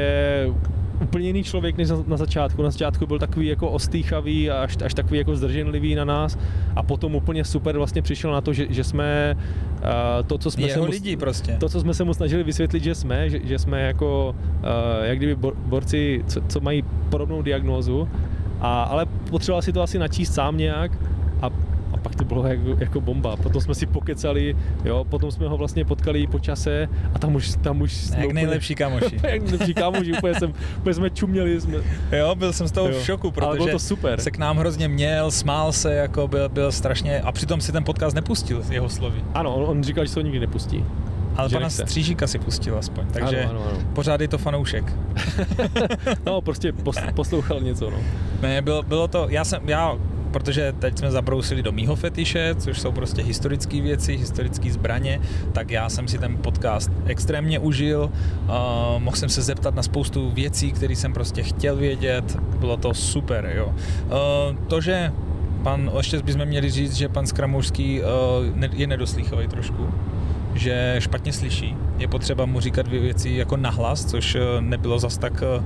úplně jiný člověk než na, na začátku. Na začátku byl takový jako ostýchavý a až, až takový jako zdrženlivý na nás a potom úplně super vlastně přišel na to, že, že jsme uh, to, co jsme Jeho se mu, lidi prostě. to, co jsme se mu snažili vysvětlit, že jsme, že, že jsme jako uh, jak kdyby bor, borci, co, co mají podobnou diagnózu, a, ale potřeboval si to asi načíst sám nějak a, a pak to bylo jako, jako bomba. Potom jsme si pokecali, jo, potom jsme ho vlastně potkali po čase a tam už, tam už jsme Jak úplně- nejlepší kamoši. jak nejlepší kámoši, úplně, jsem, úplně jsme čuměli, jsme, Jo, byl jsem z toho Jo. v šoku, Ale protože bylo to super. se k nám hrozně měl, smál se, jako byl, byl strašně, a přitom si ten podcast nepustil z jeho slovy. ano, on, on říkal, že se ho nikdy nepustí. Ale pana nechce. Střížíka si pustil aspoň, takže Ano, ano, ano. pořád je to fanoušek. No, prostě pos, poslouchal něco, no. Ne, bylo, bylo to, já jsem, já, protože teď jsme zabrousili do mýho fetiše, což jsou prostě historické věci, historické zbraně, tak já jsem si ten podcast extrémně užil, uh, mohl jsem se zeptat na spoustu věcí, které jsem prostě chtěl vědět, bylo to super, jo. Uh, to, že pan, ještě bychom měli říct, že pan Skramoušský uh, ne- je nedoslýchový trošku, že špatně slyší. Je potřeba mu říkat dvě věci jako nahlas, což eh, nebylo zas tak, eh,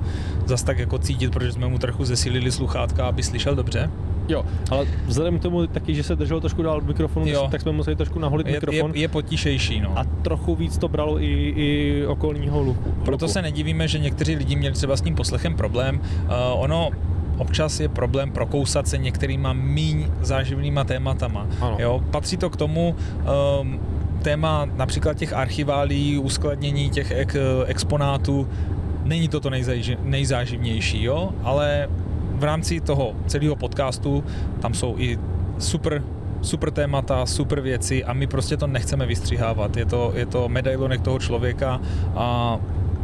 zas tak jako cítit, protože jsme mu trochu zesílili sluchátka, aby slyšel dobře. Jo, ale vzhledem k tomu taky, že se držel trošku dál od mikrofonu, Jo. tak jsme museli trošku naholit Je, je, mikrofon je potišejší, no. a trochu víc to bralo i, i okolního luku. Proto se nedivíme, že někteří lidi měli třeba s tím poslechem problém. Uh, ono občas je problém prokousat se některýma míň záživnýma tématama. Ano. Jo, patří to k tomu um, téma například těch archiválí, uskladnění těch ek, exponátů, není to to nejzáži, nejzáživnější, jo, ale v rámci toho celého podcastu tam jsou i super super témata, super věci a my prostě to nechceme vystřihávat. Je to, je to medailonek toho člověka a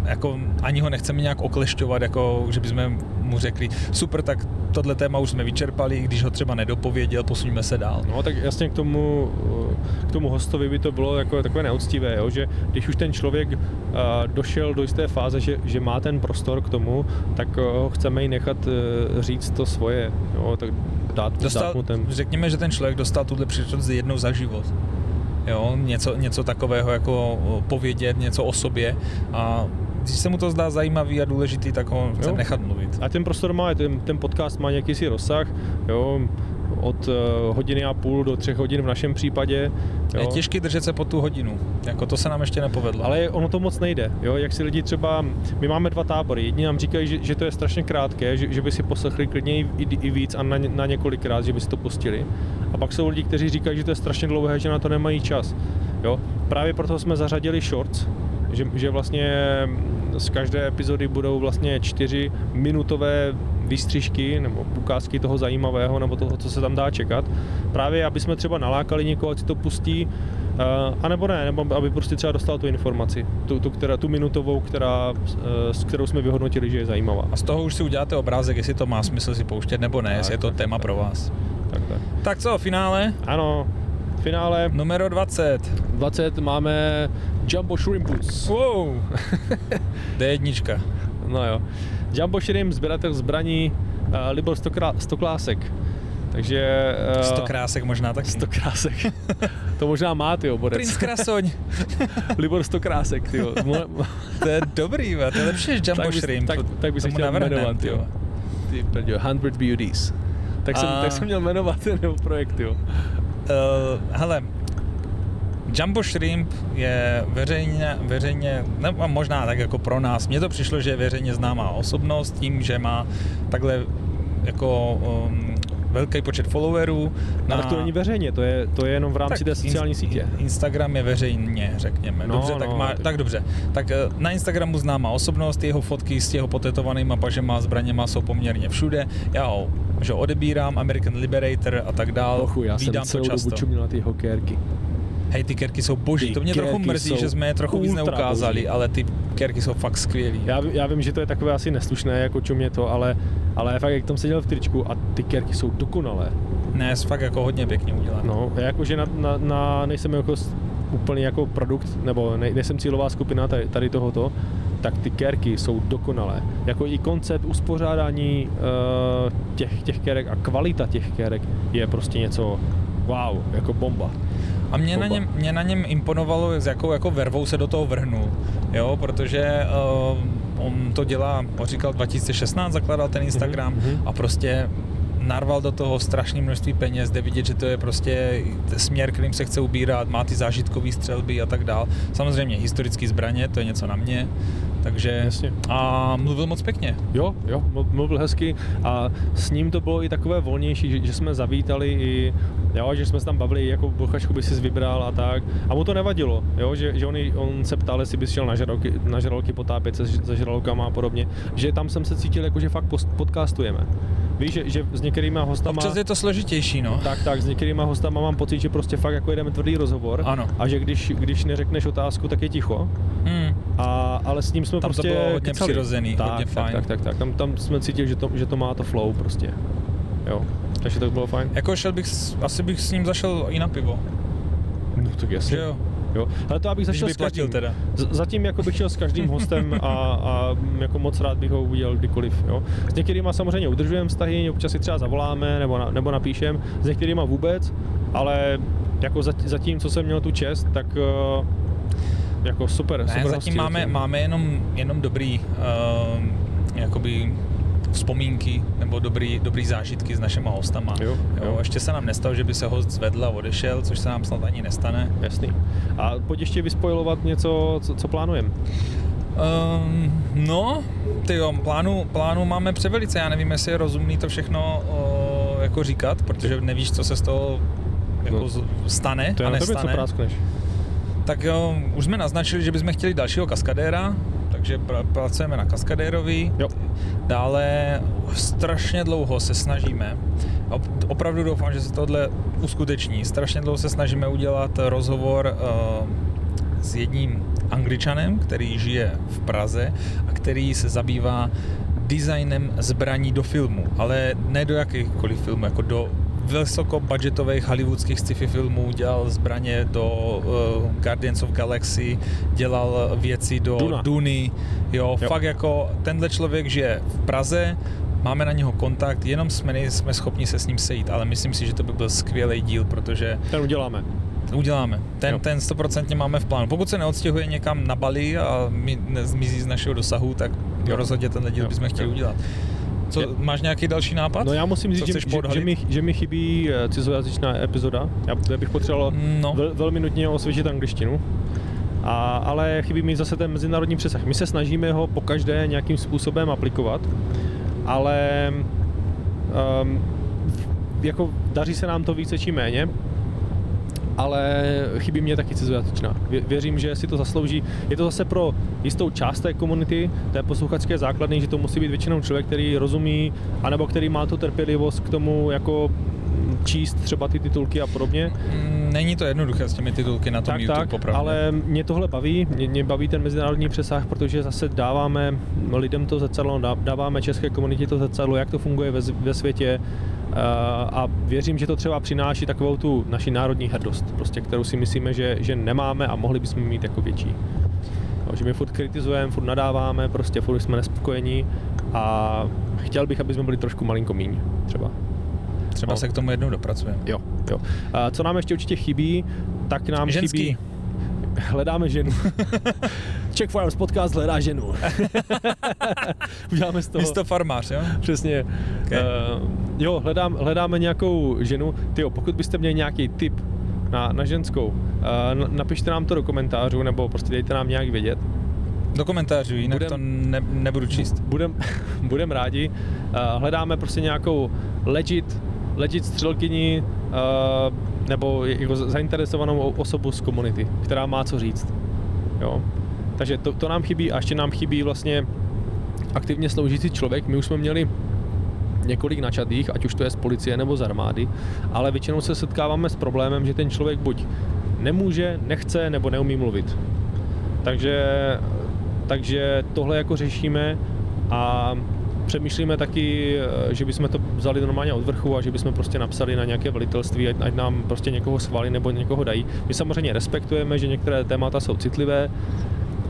jako ani ho nechceme nějak oklešťovat, jako že bychom mu řekli, super, tak tohle téma už jsme vyčerpali, když ho třeba nedopověděl, posuňme se dál. No tak jasně k tomu, k tomu hostovi by to bylo jako takové neúctivé, jo? že když už ten člověk uh, došel do jisté fáze, že, že má ten prostor k tomu, tak uh, ho chceme i nechat uh, říct to svoje, jo? tak dát, Dostal, dát mu ten... řekněme, že ten člověk dostal tuhle příležitost jednou za život. jo, něco, něco takového jako povědět, něco o sobě a když se mu to zdá zajímavý a důležitý, tak ho chcem nechat mluvit. A ten prostor má, ten, ten podcast má nějaký si rozsah, jo, od uh, hodiny a půl do třech hodin v našem případě. Jo. Je těžké držet se po tu hodinu, jako to se nám ještě nepovedlo. Ale ono to moc nejde, jo, jak si lidi třeba, my máme dva tábory, jedni nám říkají, že, že to je strašně krátké, že, že by si poslechli klidně i, i víc a na, na několikrát, že by si to pustili. A pak jsou lidi, kteří říkají, že to je strašně dlouhé, že na to nemají čas. Jo. Právě proto jsme zařadili shorts, že, že vlastně z každé epizody budou vlastně čtyři minutové výstřižky nebo ukázky toho zajímavého nebo toho, co se tam dá čekat. Právě, aby jsme třeba nalákali někoho, ať si to pustí, Uh, a nebo ne, nebo aby prostě třeba dostal tu informaci, tu, tu, která, tu minutovou, která, uh, s kterou jsme vyhodnotili, že je zajímavá. A z toho už si uděláte obrázek, jestli to má smysl si pouštět nebo ne, tak, jestli je to tak, téma tak, pro vás. Tak, tak. tak co, finále? Ano, finále. Numero 20. 20 máme Jumbo Shrimpus. Wow. D1. No jo. Jumbo Shrimp, sběratel zbraní, uh, Libor Stoklásek. Takže... Uh, Stokrásek možná tak. Stokrásek. to možná má, ty borec. Prince Krasoň. Libor Stokrásek, ty to je dobrý, to je lepší než Jumbo tak Shrimp. Tak, tak by se chtěl jmenovat, ty Ty, 100 Beauties. Tak jsem, A... tak jsem měl jmenovat ten projekt, jo. Uh, hele, Jumbo Shrimp je veřejně, veřejně, nebo možná tak jako pro nás, mně to přišlo, že je veřejně známá osobnost tím, že má takhle jako um, velký počet followerů. Na... Ale to není veřejně, to je, to je jenom v rámci tak té sociální in, sítě. Instagram je veřejně, řekněme. No, dobře, no, tak, má, tak... tak dobře. Tak eh, na Instagramu známá osobnost, jeho fotky s jeho potetovanýma pažema, zbraněma jsou poměrně všude. Já ho že odebírám, American Liberator a tak dál. Ochu, já Vídám jsem celou to často. dobu čuměl na ty hokérky. Hej, ty kerky jsou boží, ty to mě trochu mrzí, že jsme je trochu víc neukázali, boží. ale ty kerky jsou fakt skvělý. Já, já vím, že to je takové asi neslušné, jako čumě to, ale, ale fakt jak tam seděl v tričku a ty kerky jsou dokonalé. Ne, fakt jako hodně pěkně udělané. No, jakože na, na, na, nejsem jako úplně jako produkt, nebo ne, nejsem cílová skupina tady, tady tohoto, tak ty kerky jsou dokonalé. Jako i koncept uspořádání uh, těch, těch kerek a kvalita těch kerek je prostě něco wow, jako bomba. A mě na, něm, mě na něm imponovalo, s jakou jako vervou se do toho vrhnul, jo, protože uh, on to dělá, on říkal 2016, zakladal ten Instagram mm-hmm. a prostě narval do toho strašné množství peněz, jde vidět, že to je prostě směr, kterým se chce ubírat, má ty zážitkové střelby a tak dál. Samozřejmě historické zbraně, to je něco na mě, takže Jasně. a mluvil moc pěkně. Jo, jo, mluvil hezky a s ním to bylo i takové volnější, že, že jsme zavítali i, jo, že jsme se tam bavili, jako bochačku by si vybral a tak. A mu to nevadilo, jo, že, že on, on se ptal, jestli bys šel na žraloky, na žraloky potápět se, se žralokama a podobně, že tam jsem se cítil jako, že fakt podcastujeme. Víš, že, že s některýma hostama... Občas je to složitější, no. Tak, tak, s některýma hostama mám pocit, že prostě fakt jako jedeme tvrdý rozhovor. Ano. A že když, když neřekneš otázku, tak je ticho. Hmm. A, ale s ním jsme tam prostě to bylo hodně kecali. přirozený, tak, hodně tak, fajn. Tak, tak, tak, tam, tam jsme cítili, že to, že to má to flow prostě. Jo, takže to bylo fajn. Jako šel bych, asi bych s ním zašel i na pivo. No tak jasně. Že jo. Jo. Ale to abych zašel s každým. teda. Z, zatím jako bych šel s každým hostem a, a jako moc rád bych ho uviděl kdykoliv. Jo. S některýma samozřejmě udržujeme vztahy, občas si třeba zavoláme nebo, na, nebo napíšem, s některýma vůbec, ale jako zatím, co jsem měl tu čest, tak uh, jako super, ne, super zatím máme, máme jenom, jenom dobrý uh, jakoby vzpomínky nebo dobrý, dobrý zážitky s našimi hostama. Jo, jo. Jo, ještě se nám nestalo, že by se host zvedl a odešel, což se nám snad ani nestane. Jasný. A pojď ještě vyspojovat něco, co, co plánujeme. Um, no, ty jo, plánu, plánu máme převelice, já nevím, jestli je rozumný to všechno o, jako říkat, protože nevíš, co se z toho jako no, stane to je a nestane. Tobě, co práskneš. Tak jo, už jsme naznačili, že bychom chtěli dalšího kaskadéra, takže pr- pracujeme na kaskadérovi. Jo. Dále strašně dlouho se snažíme, opravdu doufám, že se tohle uskuteční, strašně dlouho se snažíme udělat rozhovor uh, s jedním angličanem, který žije v Praze a který se zabývá designem zbraní do filmu, ale ne do jakýchkoliv filmů, jako do vysokobudgetových hollywoodských sci-fi filmů, dělal zbraně do uh, Guardians of Galaxy, dělal věci do Duna. Duny, jo, jo, fakt jako tenhle člověk žije v Praze, máme na něho kontakt, jenom jsme nejsme schopni se s ním sejít, ale myslím si, že to by byl skvělý díl, protože Ten uděláme. uděláme. Ten, Jo. ten 100% máme v plánu. Pokud se neodstěhuje někam na Bali a mi nezmizí z našeho dosahu, tak Jo. rozhodně tenhle díl Jo. bychom chtěli Jo. udělat. Co, Je- máš nějaký další nápad? No já musím říct, že, že, že, mi, že mi chybí eh, cizojazyčná epizoda. Já, já bych potřeboval No. vel, velmi nutně osvěžit angličtinu. A, ale chybí mi zase ten mezinárodní přesah. My se snažíme ho po každé nějakým způsobem aplikovat, ale um, jako daří se nám to více či méně, ale chybí mě taky cizojazyčná. Vě- Věřím, že si to zaslouží. Je to zase pro jistou část té komunity, té posluchačské základny, že to musí být většinou člověk, který rozumí, anebo který má tu trpělivost k tomu jako číst třeba ty titulky a podobně. Mm, Není to jednoduché s těmi titulky na tom Tak, YouTube, tak, popravdě. ale mě tohle baví, mě, mě baví ten mezinárodní přesah, protože zase dáváme lidem to zrcadlo, dá- dáváme české komunitě to zrcadlo, jak to funguje ve, ve světě a věřím, že to třeba přináší takovou tu naši národní hrdost, prostě, kterou si myslíme, že, že nemáme a mohli bychom mít jako větší. No, že my furt kritizujeme, furt nadáváme, prostě furt jsme nespokojení a chtěl bych, aby jsme byli trošku malinko míň, třeba. Třeba no. se k tomu jednou dopracujeme. Jo, jo. A co nám ještě určitě chybí, tak nám Ženský. chybí... Hledáme ženu. Czech Farms podcast hledá ženu. Uděláme z toho... Místo farmář, jo? Přesně. Okay. Uh, jo, hledám, hledáme nějakou ženu. Tyjo, pokud byste měli nějaký tip na, na ženskou, uh, napište nám to do komentářů, nebo prostě dejte nám nějak vědět. Do komentářů, jinak Budem- to ne, nebudu číst. Budem, budem rádi. Uh, hledáme prostě nějakou legit, legit střelkyni uh, nebo jako zainteresovanou osobu z komunity, která má co říct. Jo. Takže to, to nám chybí a ještě nám chybí vlastně aktivně sloužící člověk. My už jsme měli několik načatých, ať už to je z policie nebo z armády, ale většinou se setkáváme s problémem, že ten člověk buď nemůže, nechce nebo neumí mluvit. Takže, takže tohle jako řešíme a přemýšlíme taky, eh, že bychom to vzali normálně od vrchu a že bychom prostě napsali na nějaké velitelství, ať, ať nám prostě někoho schválí nebo někoho dají. My samozřejmě respektujeme, že některé témata jsou citlivé,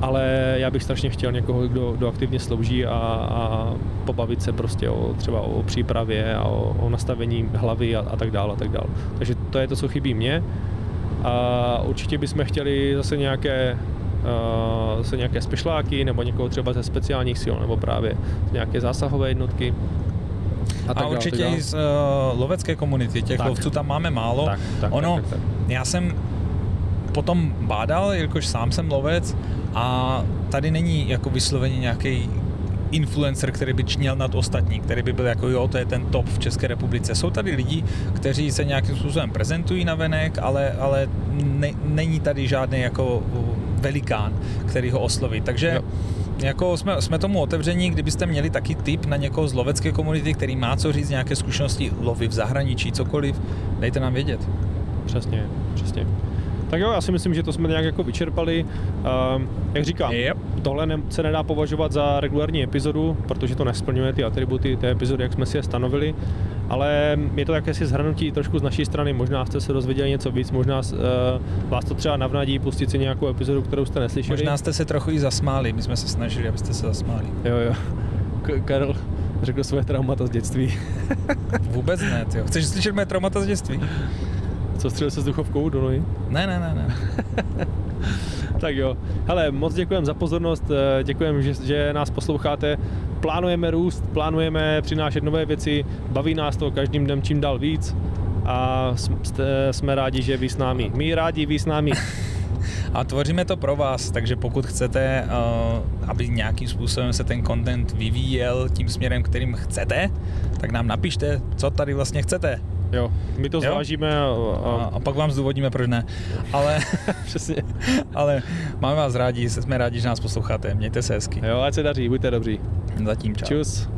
ale já bych strašně chtěl někoho, kdo, kdo aktivně slouží a, a pobavit se prostě o, třeba o přípravě a o, o nastavení hlavy a, a tak dále a tak dále. Takže to je to, co chybí mně. A určitě bychom chtěli zase nějaké uh, zase nějaké spešláky nebo někoho třeba ze speciálních sil nebo právě z nějaké zásahové jednotky. A, tak a určitě i z uh, lovecké komunity, těch Tak. lovců tam máme málo. Tak, tak, ono, tak, tak, tak. já jsem potom bádal, jelikož sám jsem lovec a tady není jako vysloveně nějaký influencer, který by čněl nad ostatní, který by byl jako jo, to je ten top v České republice. Jsou tady lidi, kteří se nějakým způsobem prezentují na venek, ale, ale ne, není tady žádný jako velikán, který ho osloví. Takže Jo. jako jsme, jsme tomu otevření, kdybyste měli taky tip na někoho z lovecké komunity, který má co říct, nějaké zkušenosti lovy v zahraničí, cokoliv, dejte nám vědět. Přesně, přesně. Tak jo, já si myslím, že to jsme nějak jako vyčerpali. Um, jak říkám, Yep. tohle ne, se nedá považovat za regulární epizodu, protože to nesplňuje ty atributy té epizody, jak jsme si je stanovili, ale je to jakési zhrnutí trošku z naší strany, možná jste se dozvěděli něco víc, možná uh, vás to třeba navnadí pustit si nějakou epizodu, kterou jste neslyšeli. Možná jste se trochu i zasmáli, my jsme se snažili, abyste se zasmáli. Jo, jo. K- Karel řekl své traumata z dětství. Vůbec ne, tyjo. Chceš slyšet moje traumata z dětství? Co střelil se s duchovkou do nohy? Ne, ne, ne, ne. Tak jo. Hele, moc děkujeme za pozornost, eh, děkujeme, že, že nás posloucháte. Plánujeme růst, plánujeme přinášet nové věci, baví nás to každým dnem čím dál víc a jste, jsme rádi, že vy s námi. My rádi, vy s námi. A tvoříme to pro vás, takže pokud chcete, uh, aby nějakým způsobem se ten content vyvíjel tím směrem, kterým chcete, tak nám napište, co tady vlastně chcete. Jo, my to zvážíme a, A, a, a pak vám zdůvodníme, proč ne. Ale, přesně. ale máme vás rádi, jsme rádi, že nás posloucháte. Mějte se hezky. Jo, ať se daří, buďte dobří. Zatím čau. Čus.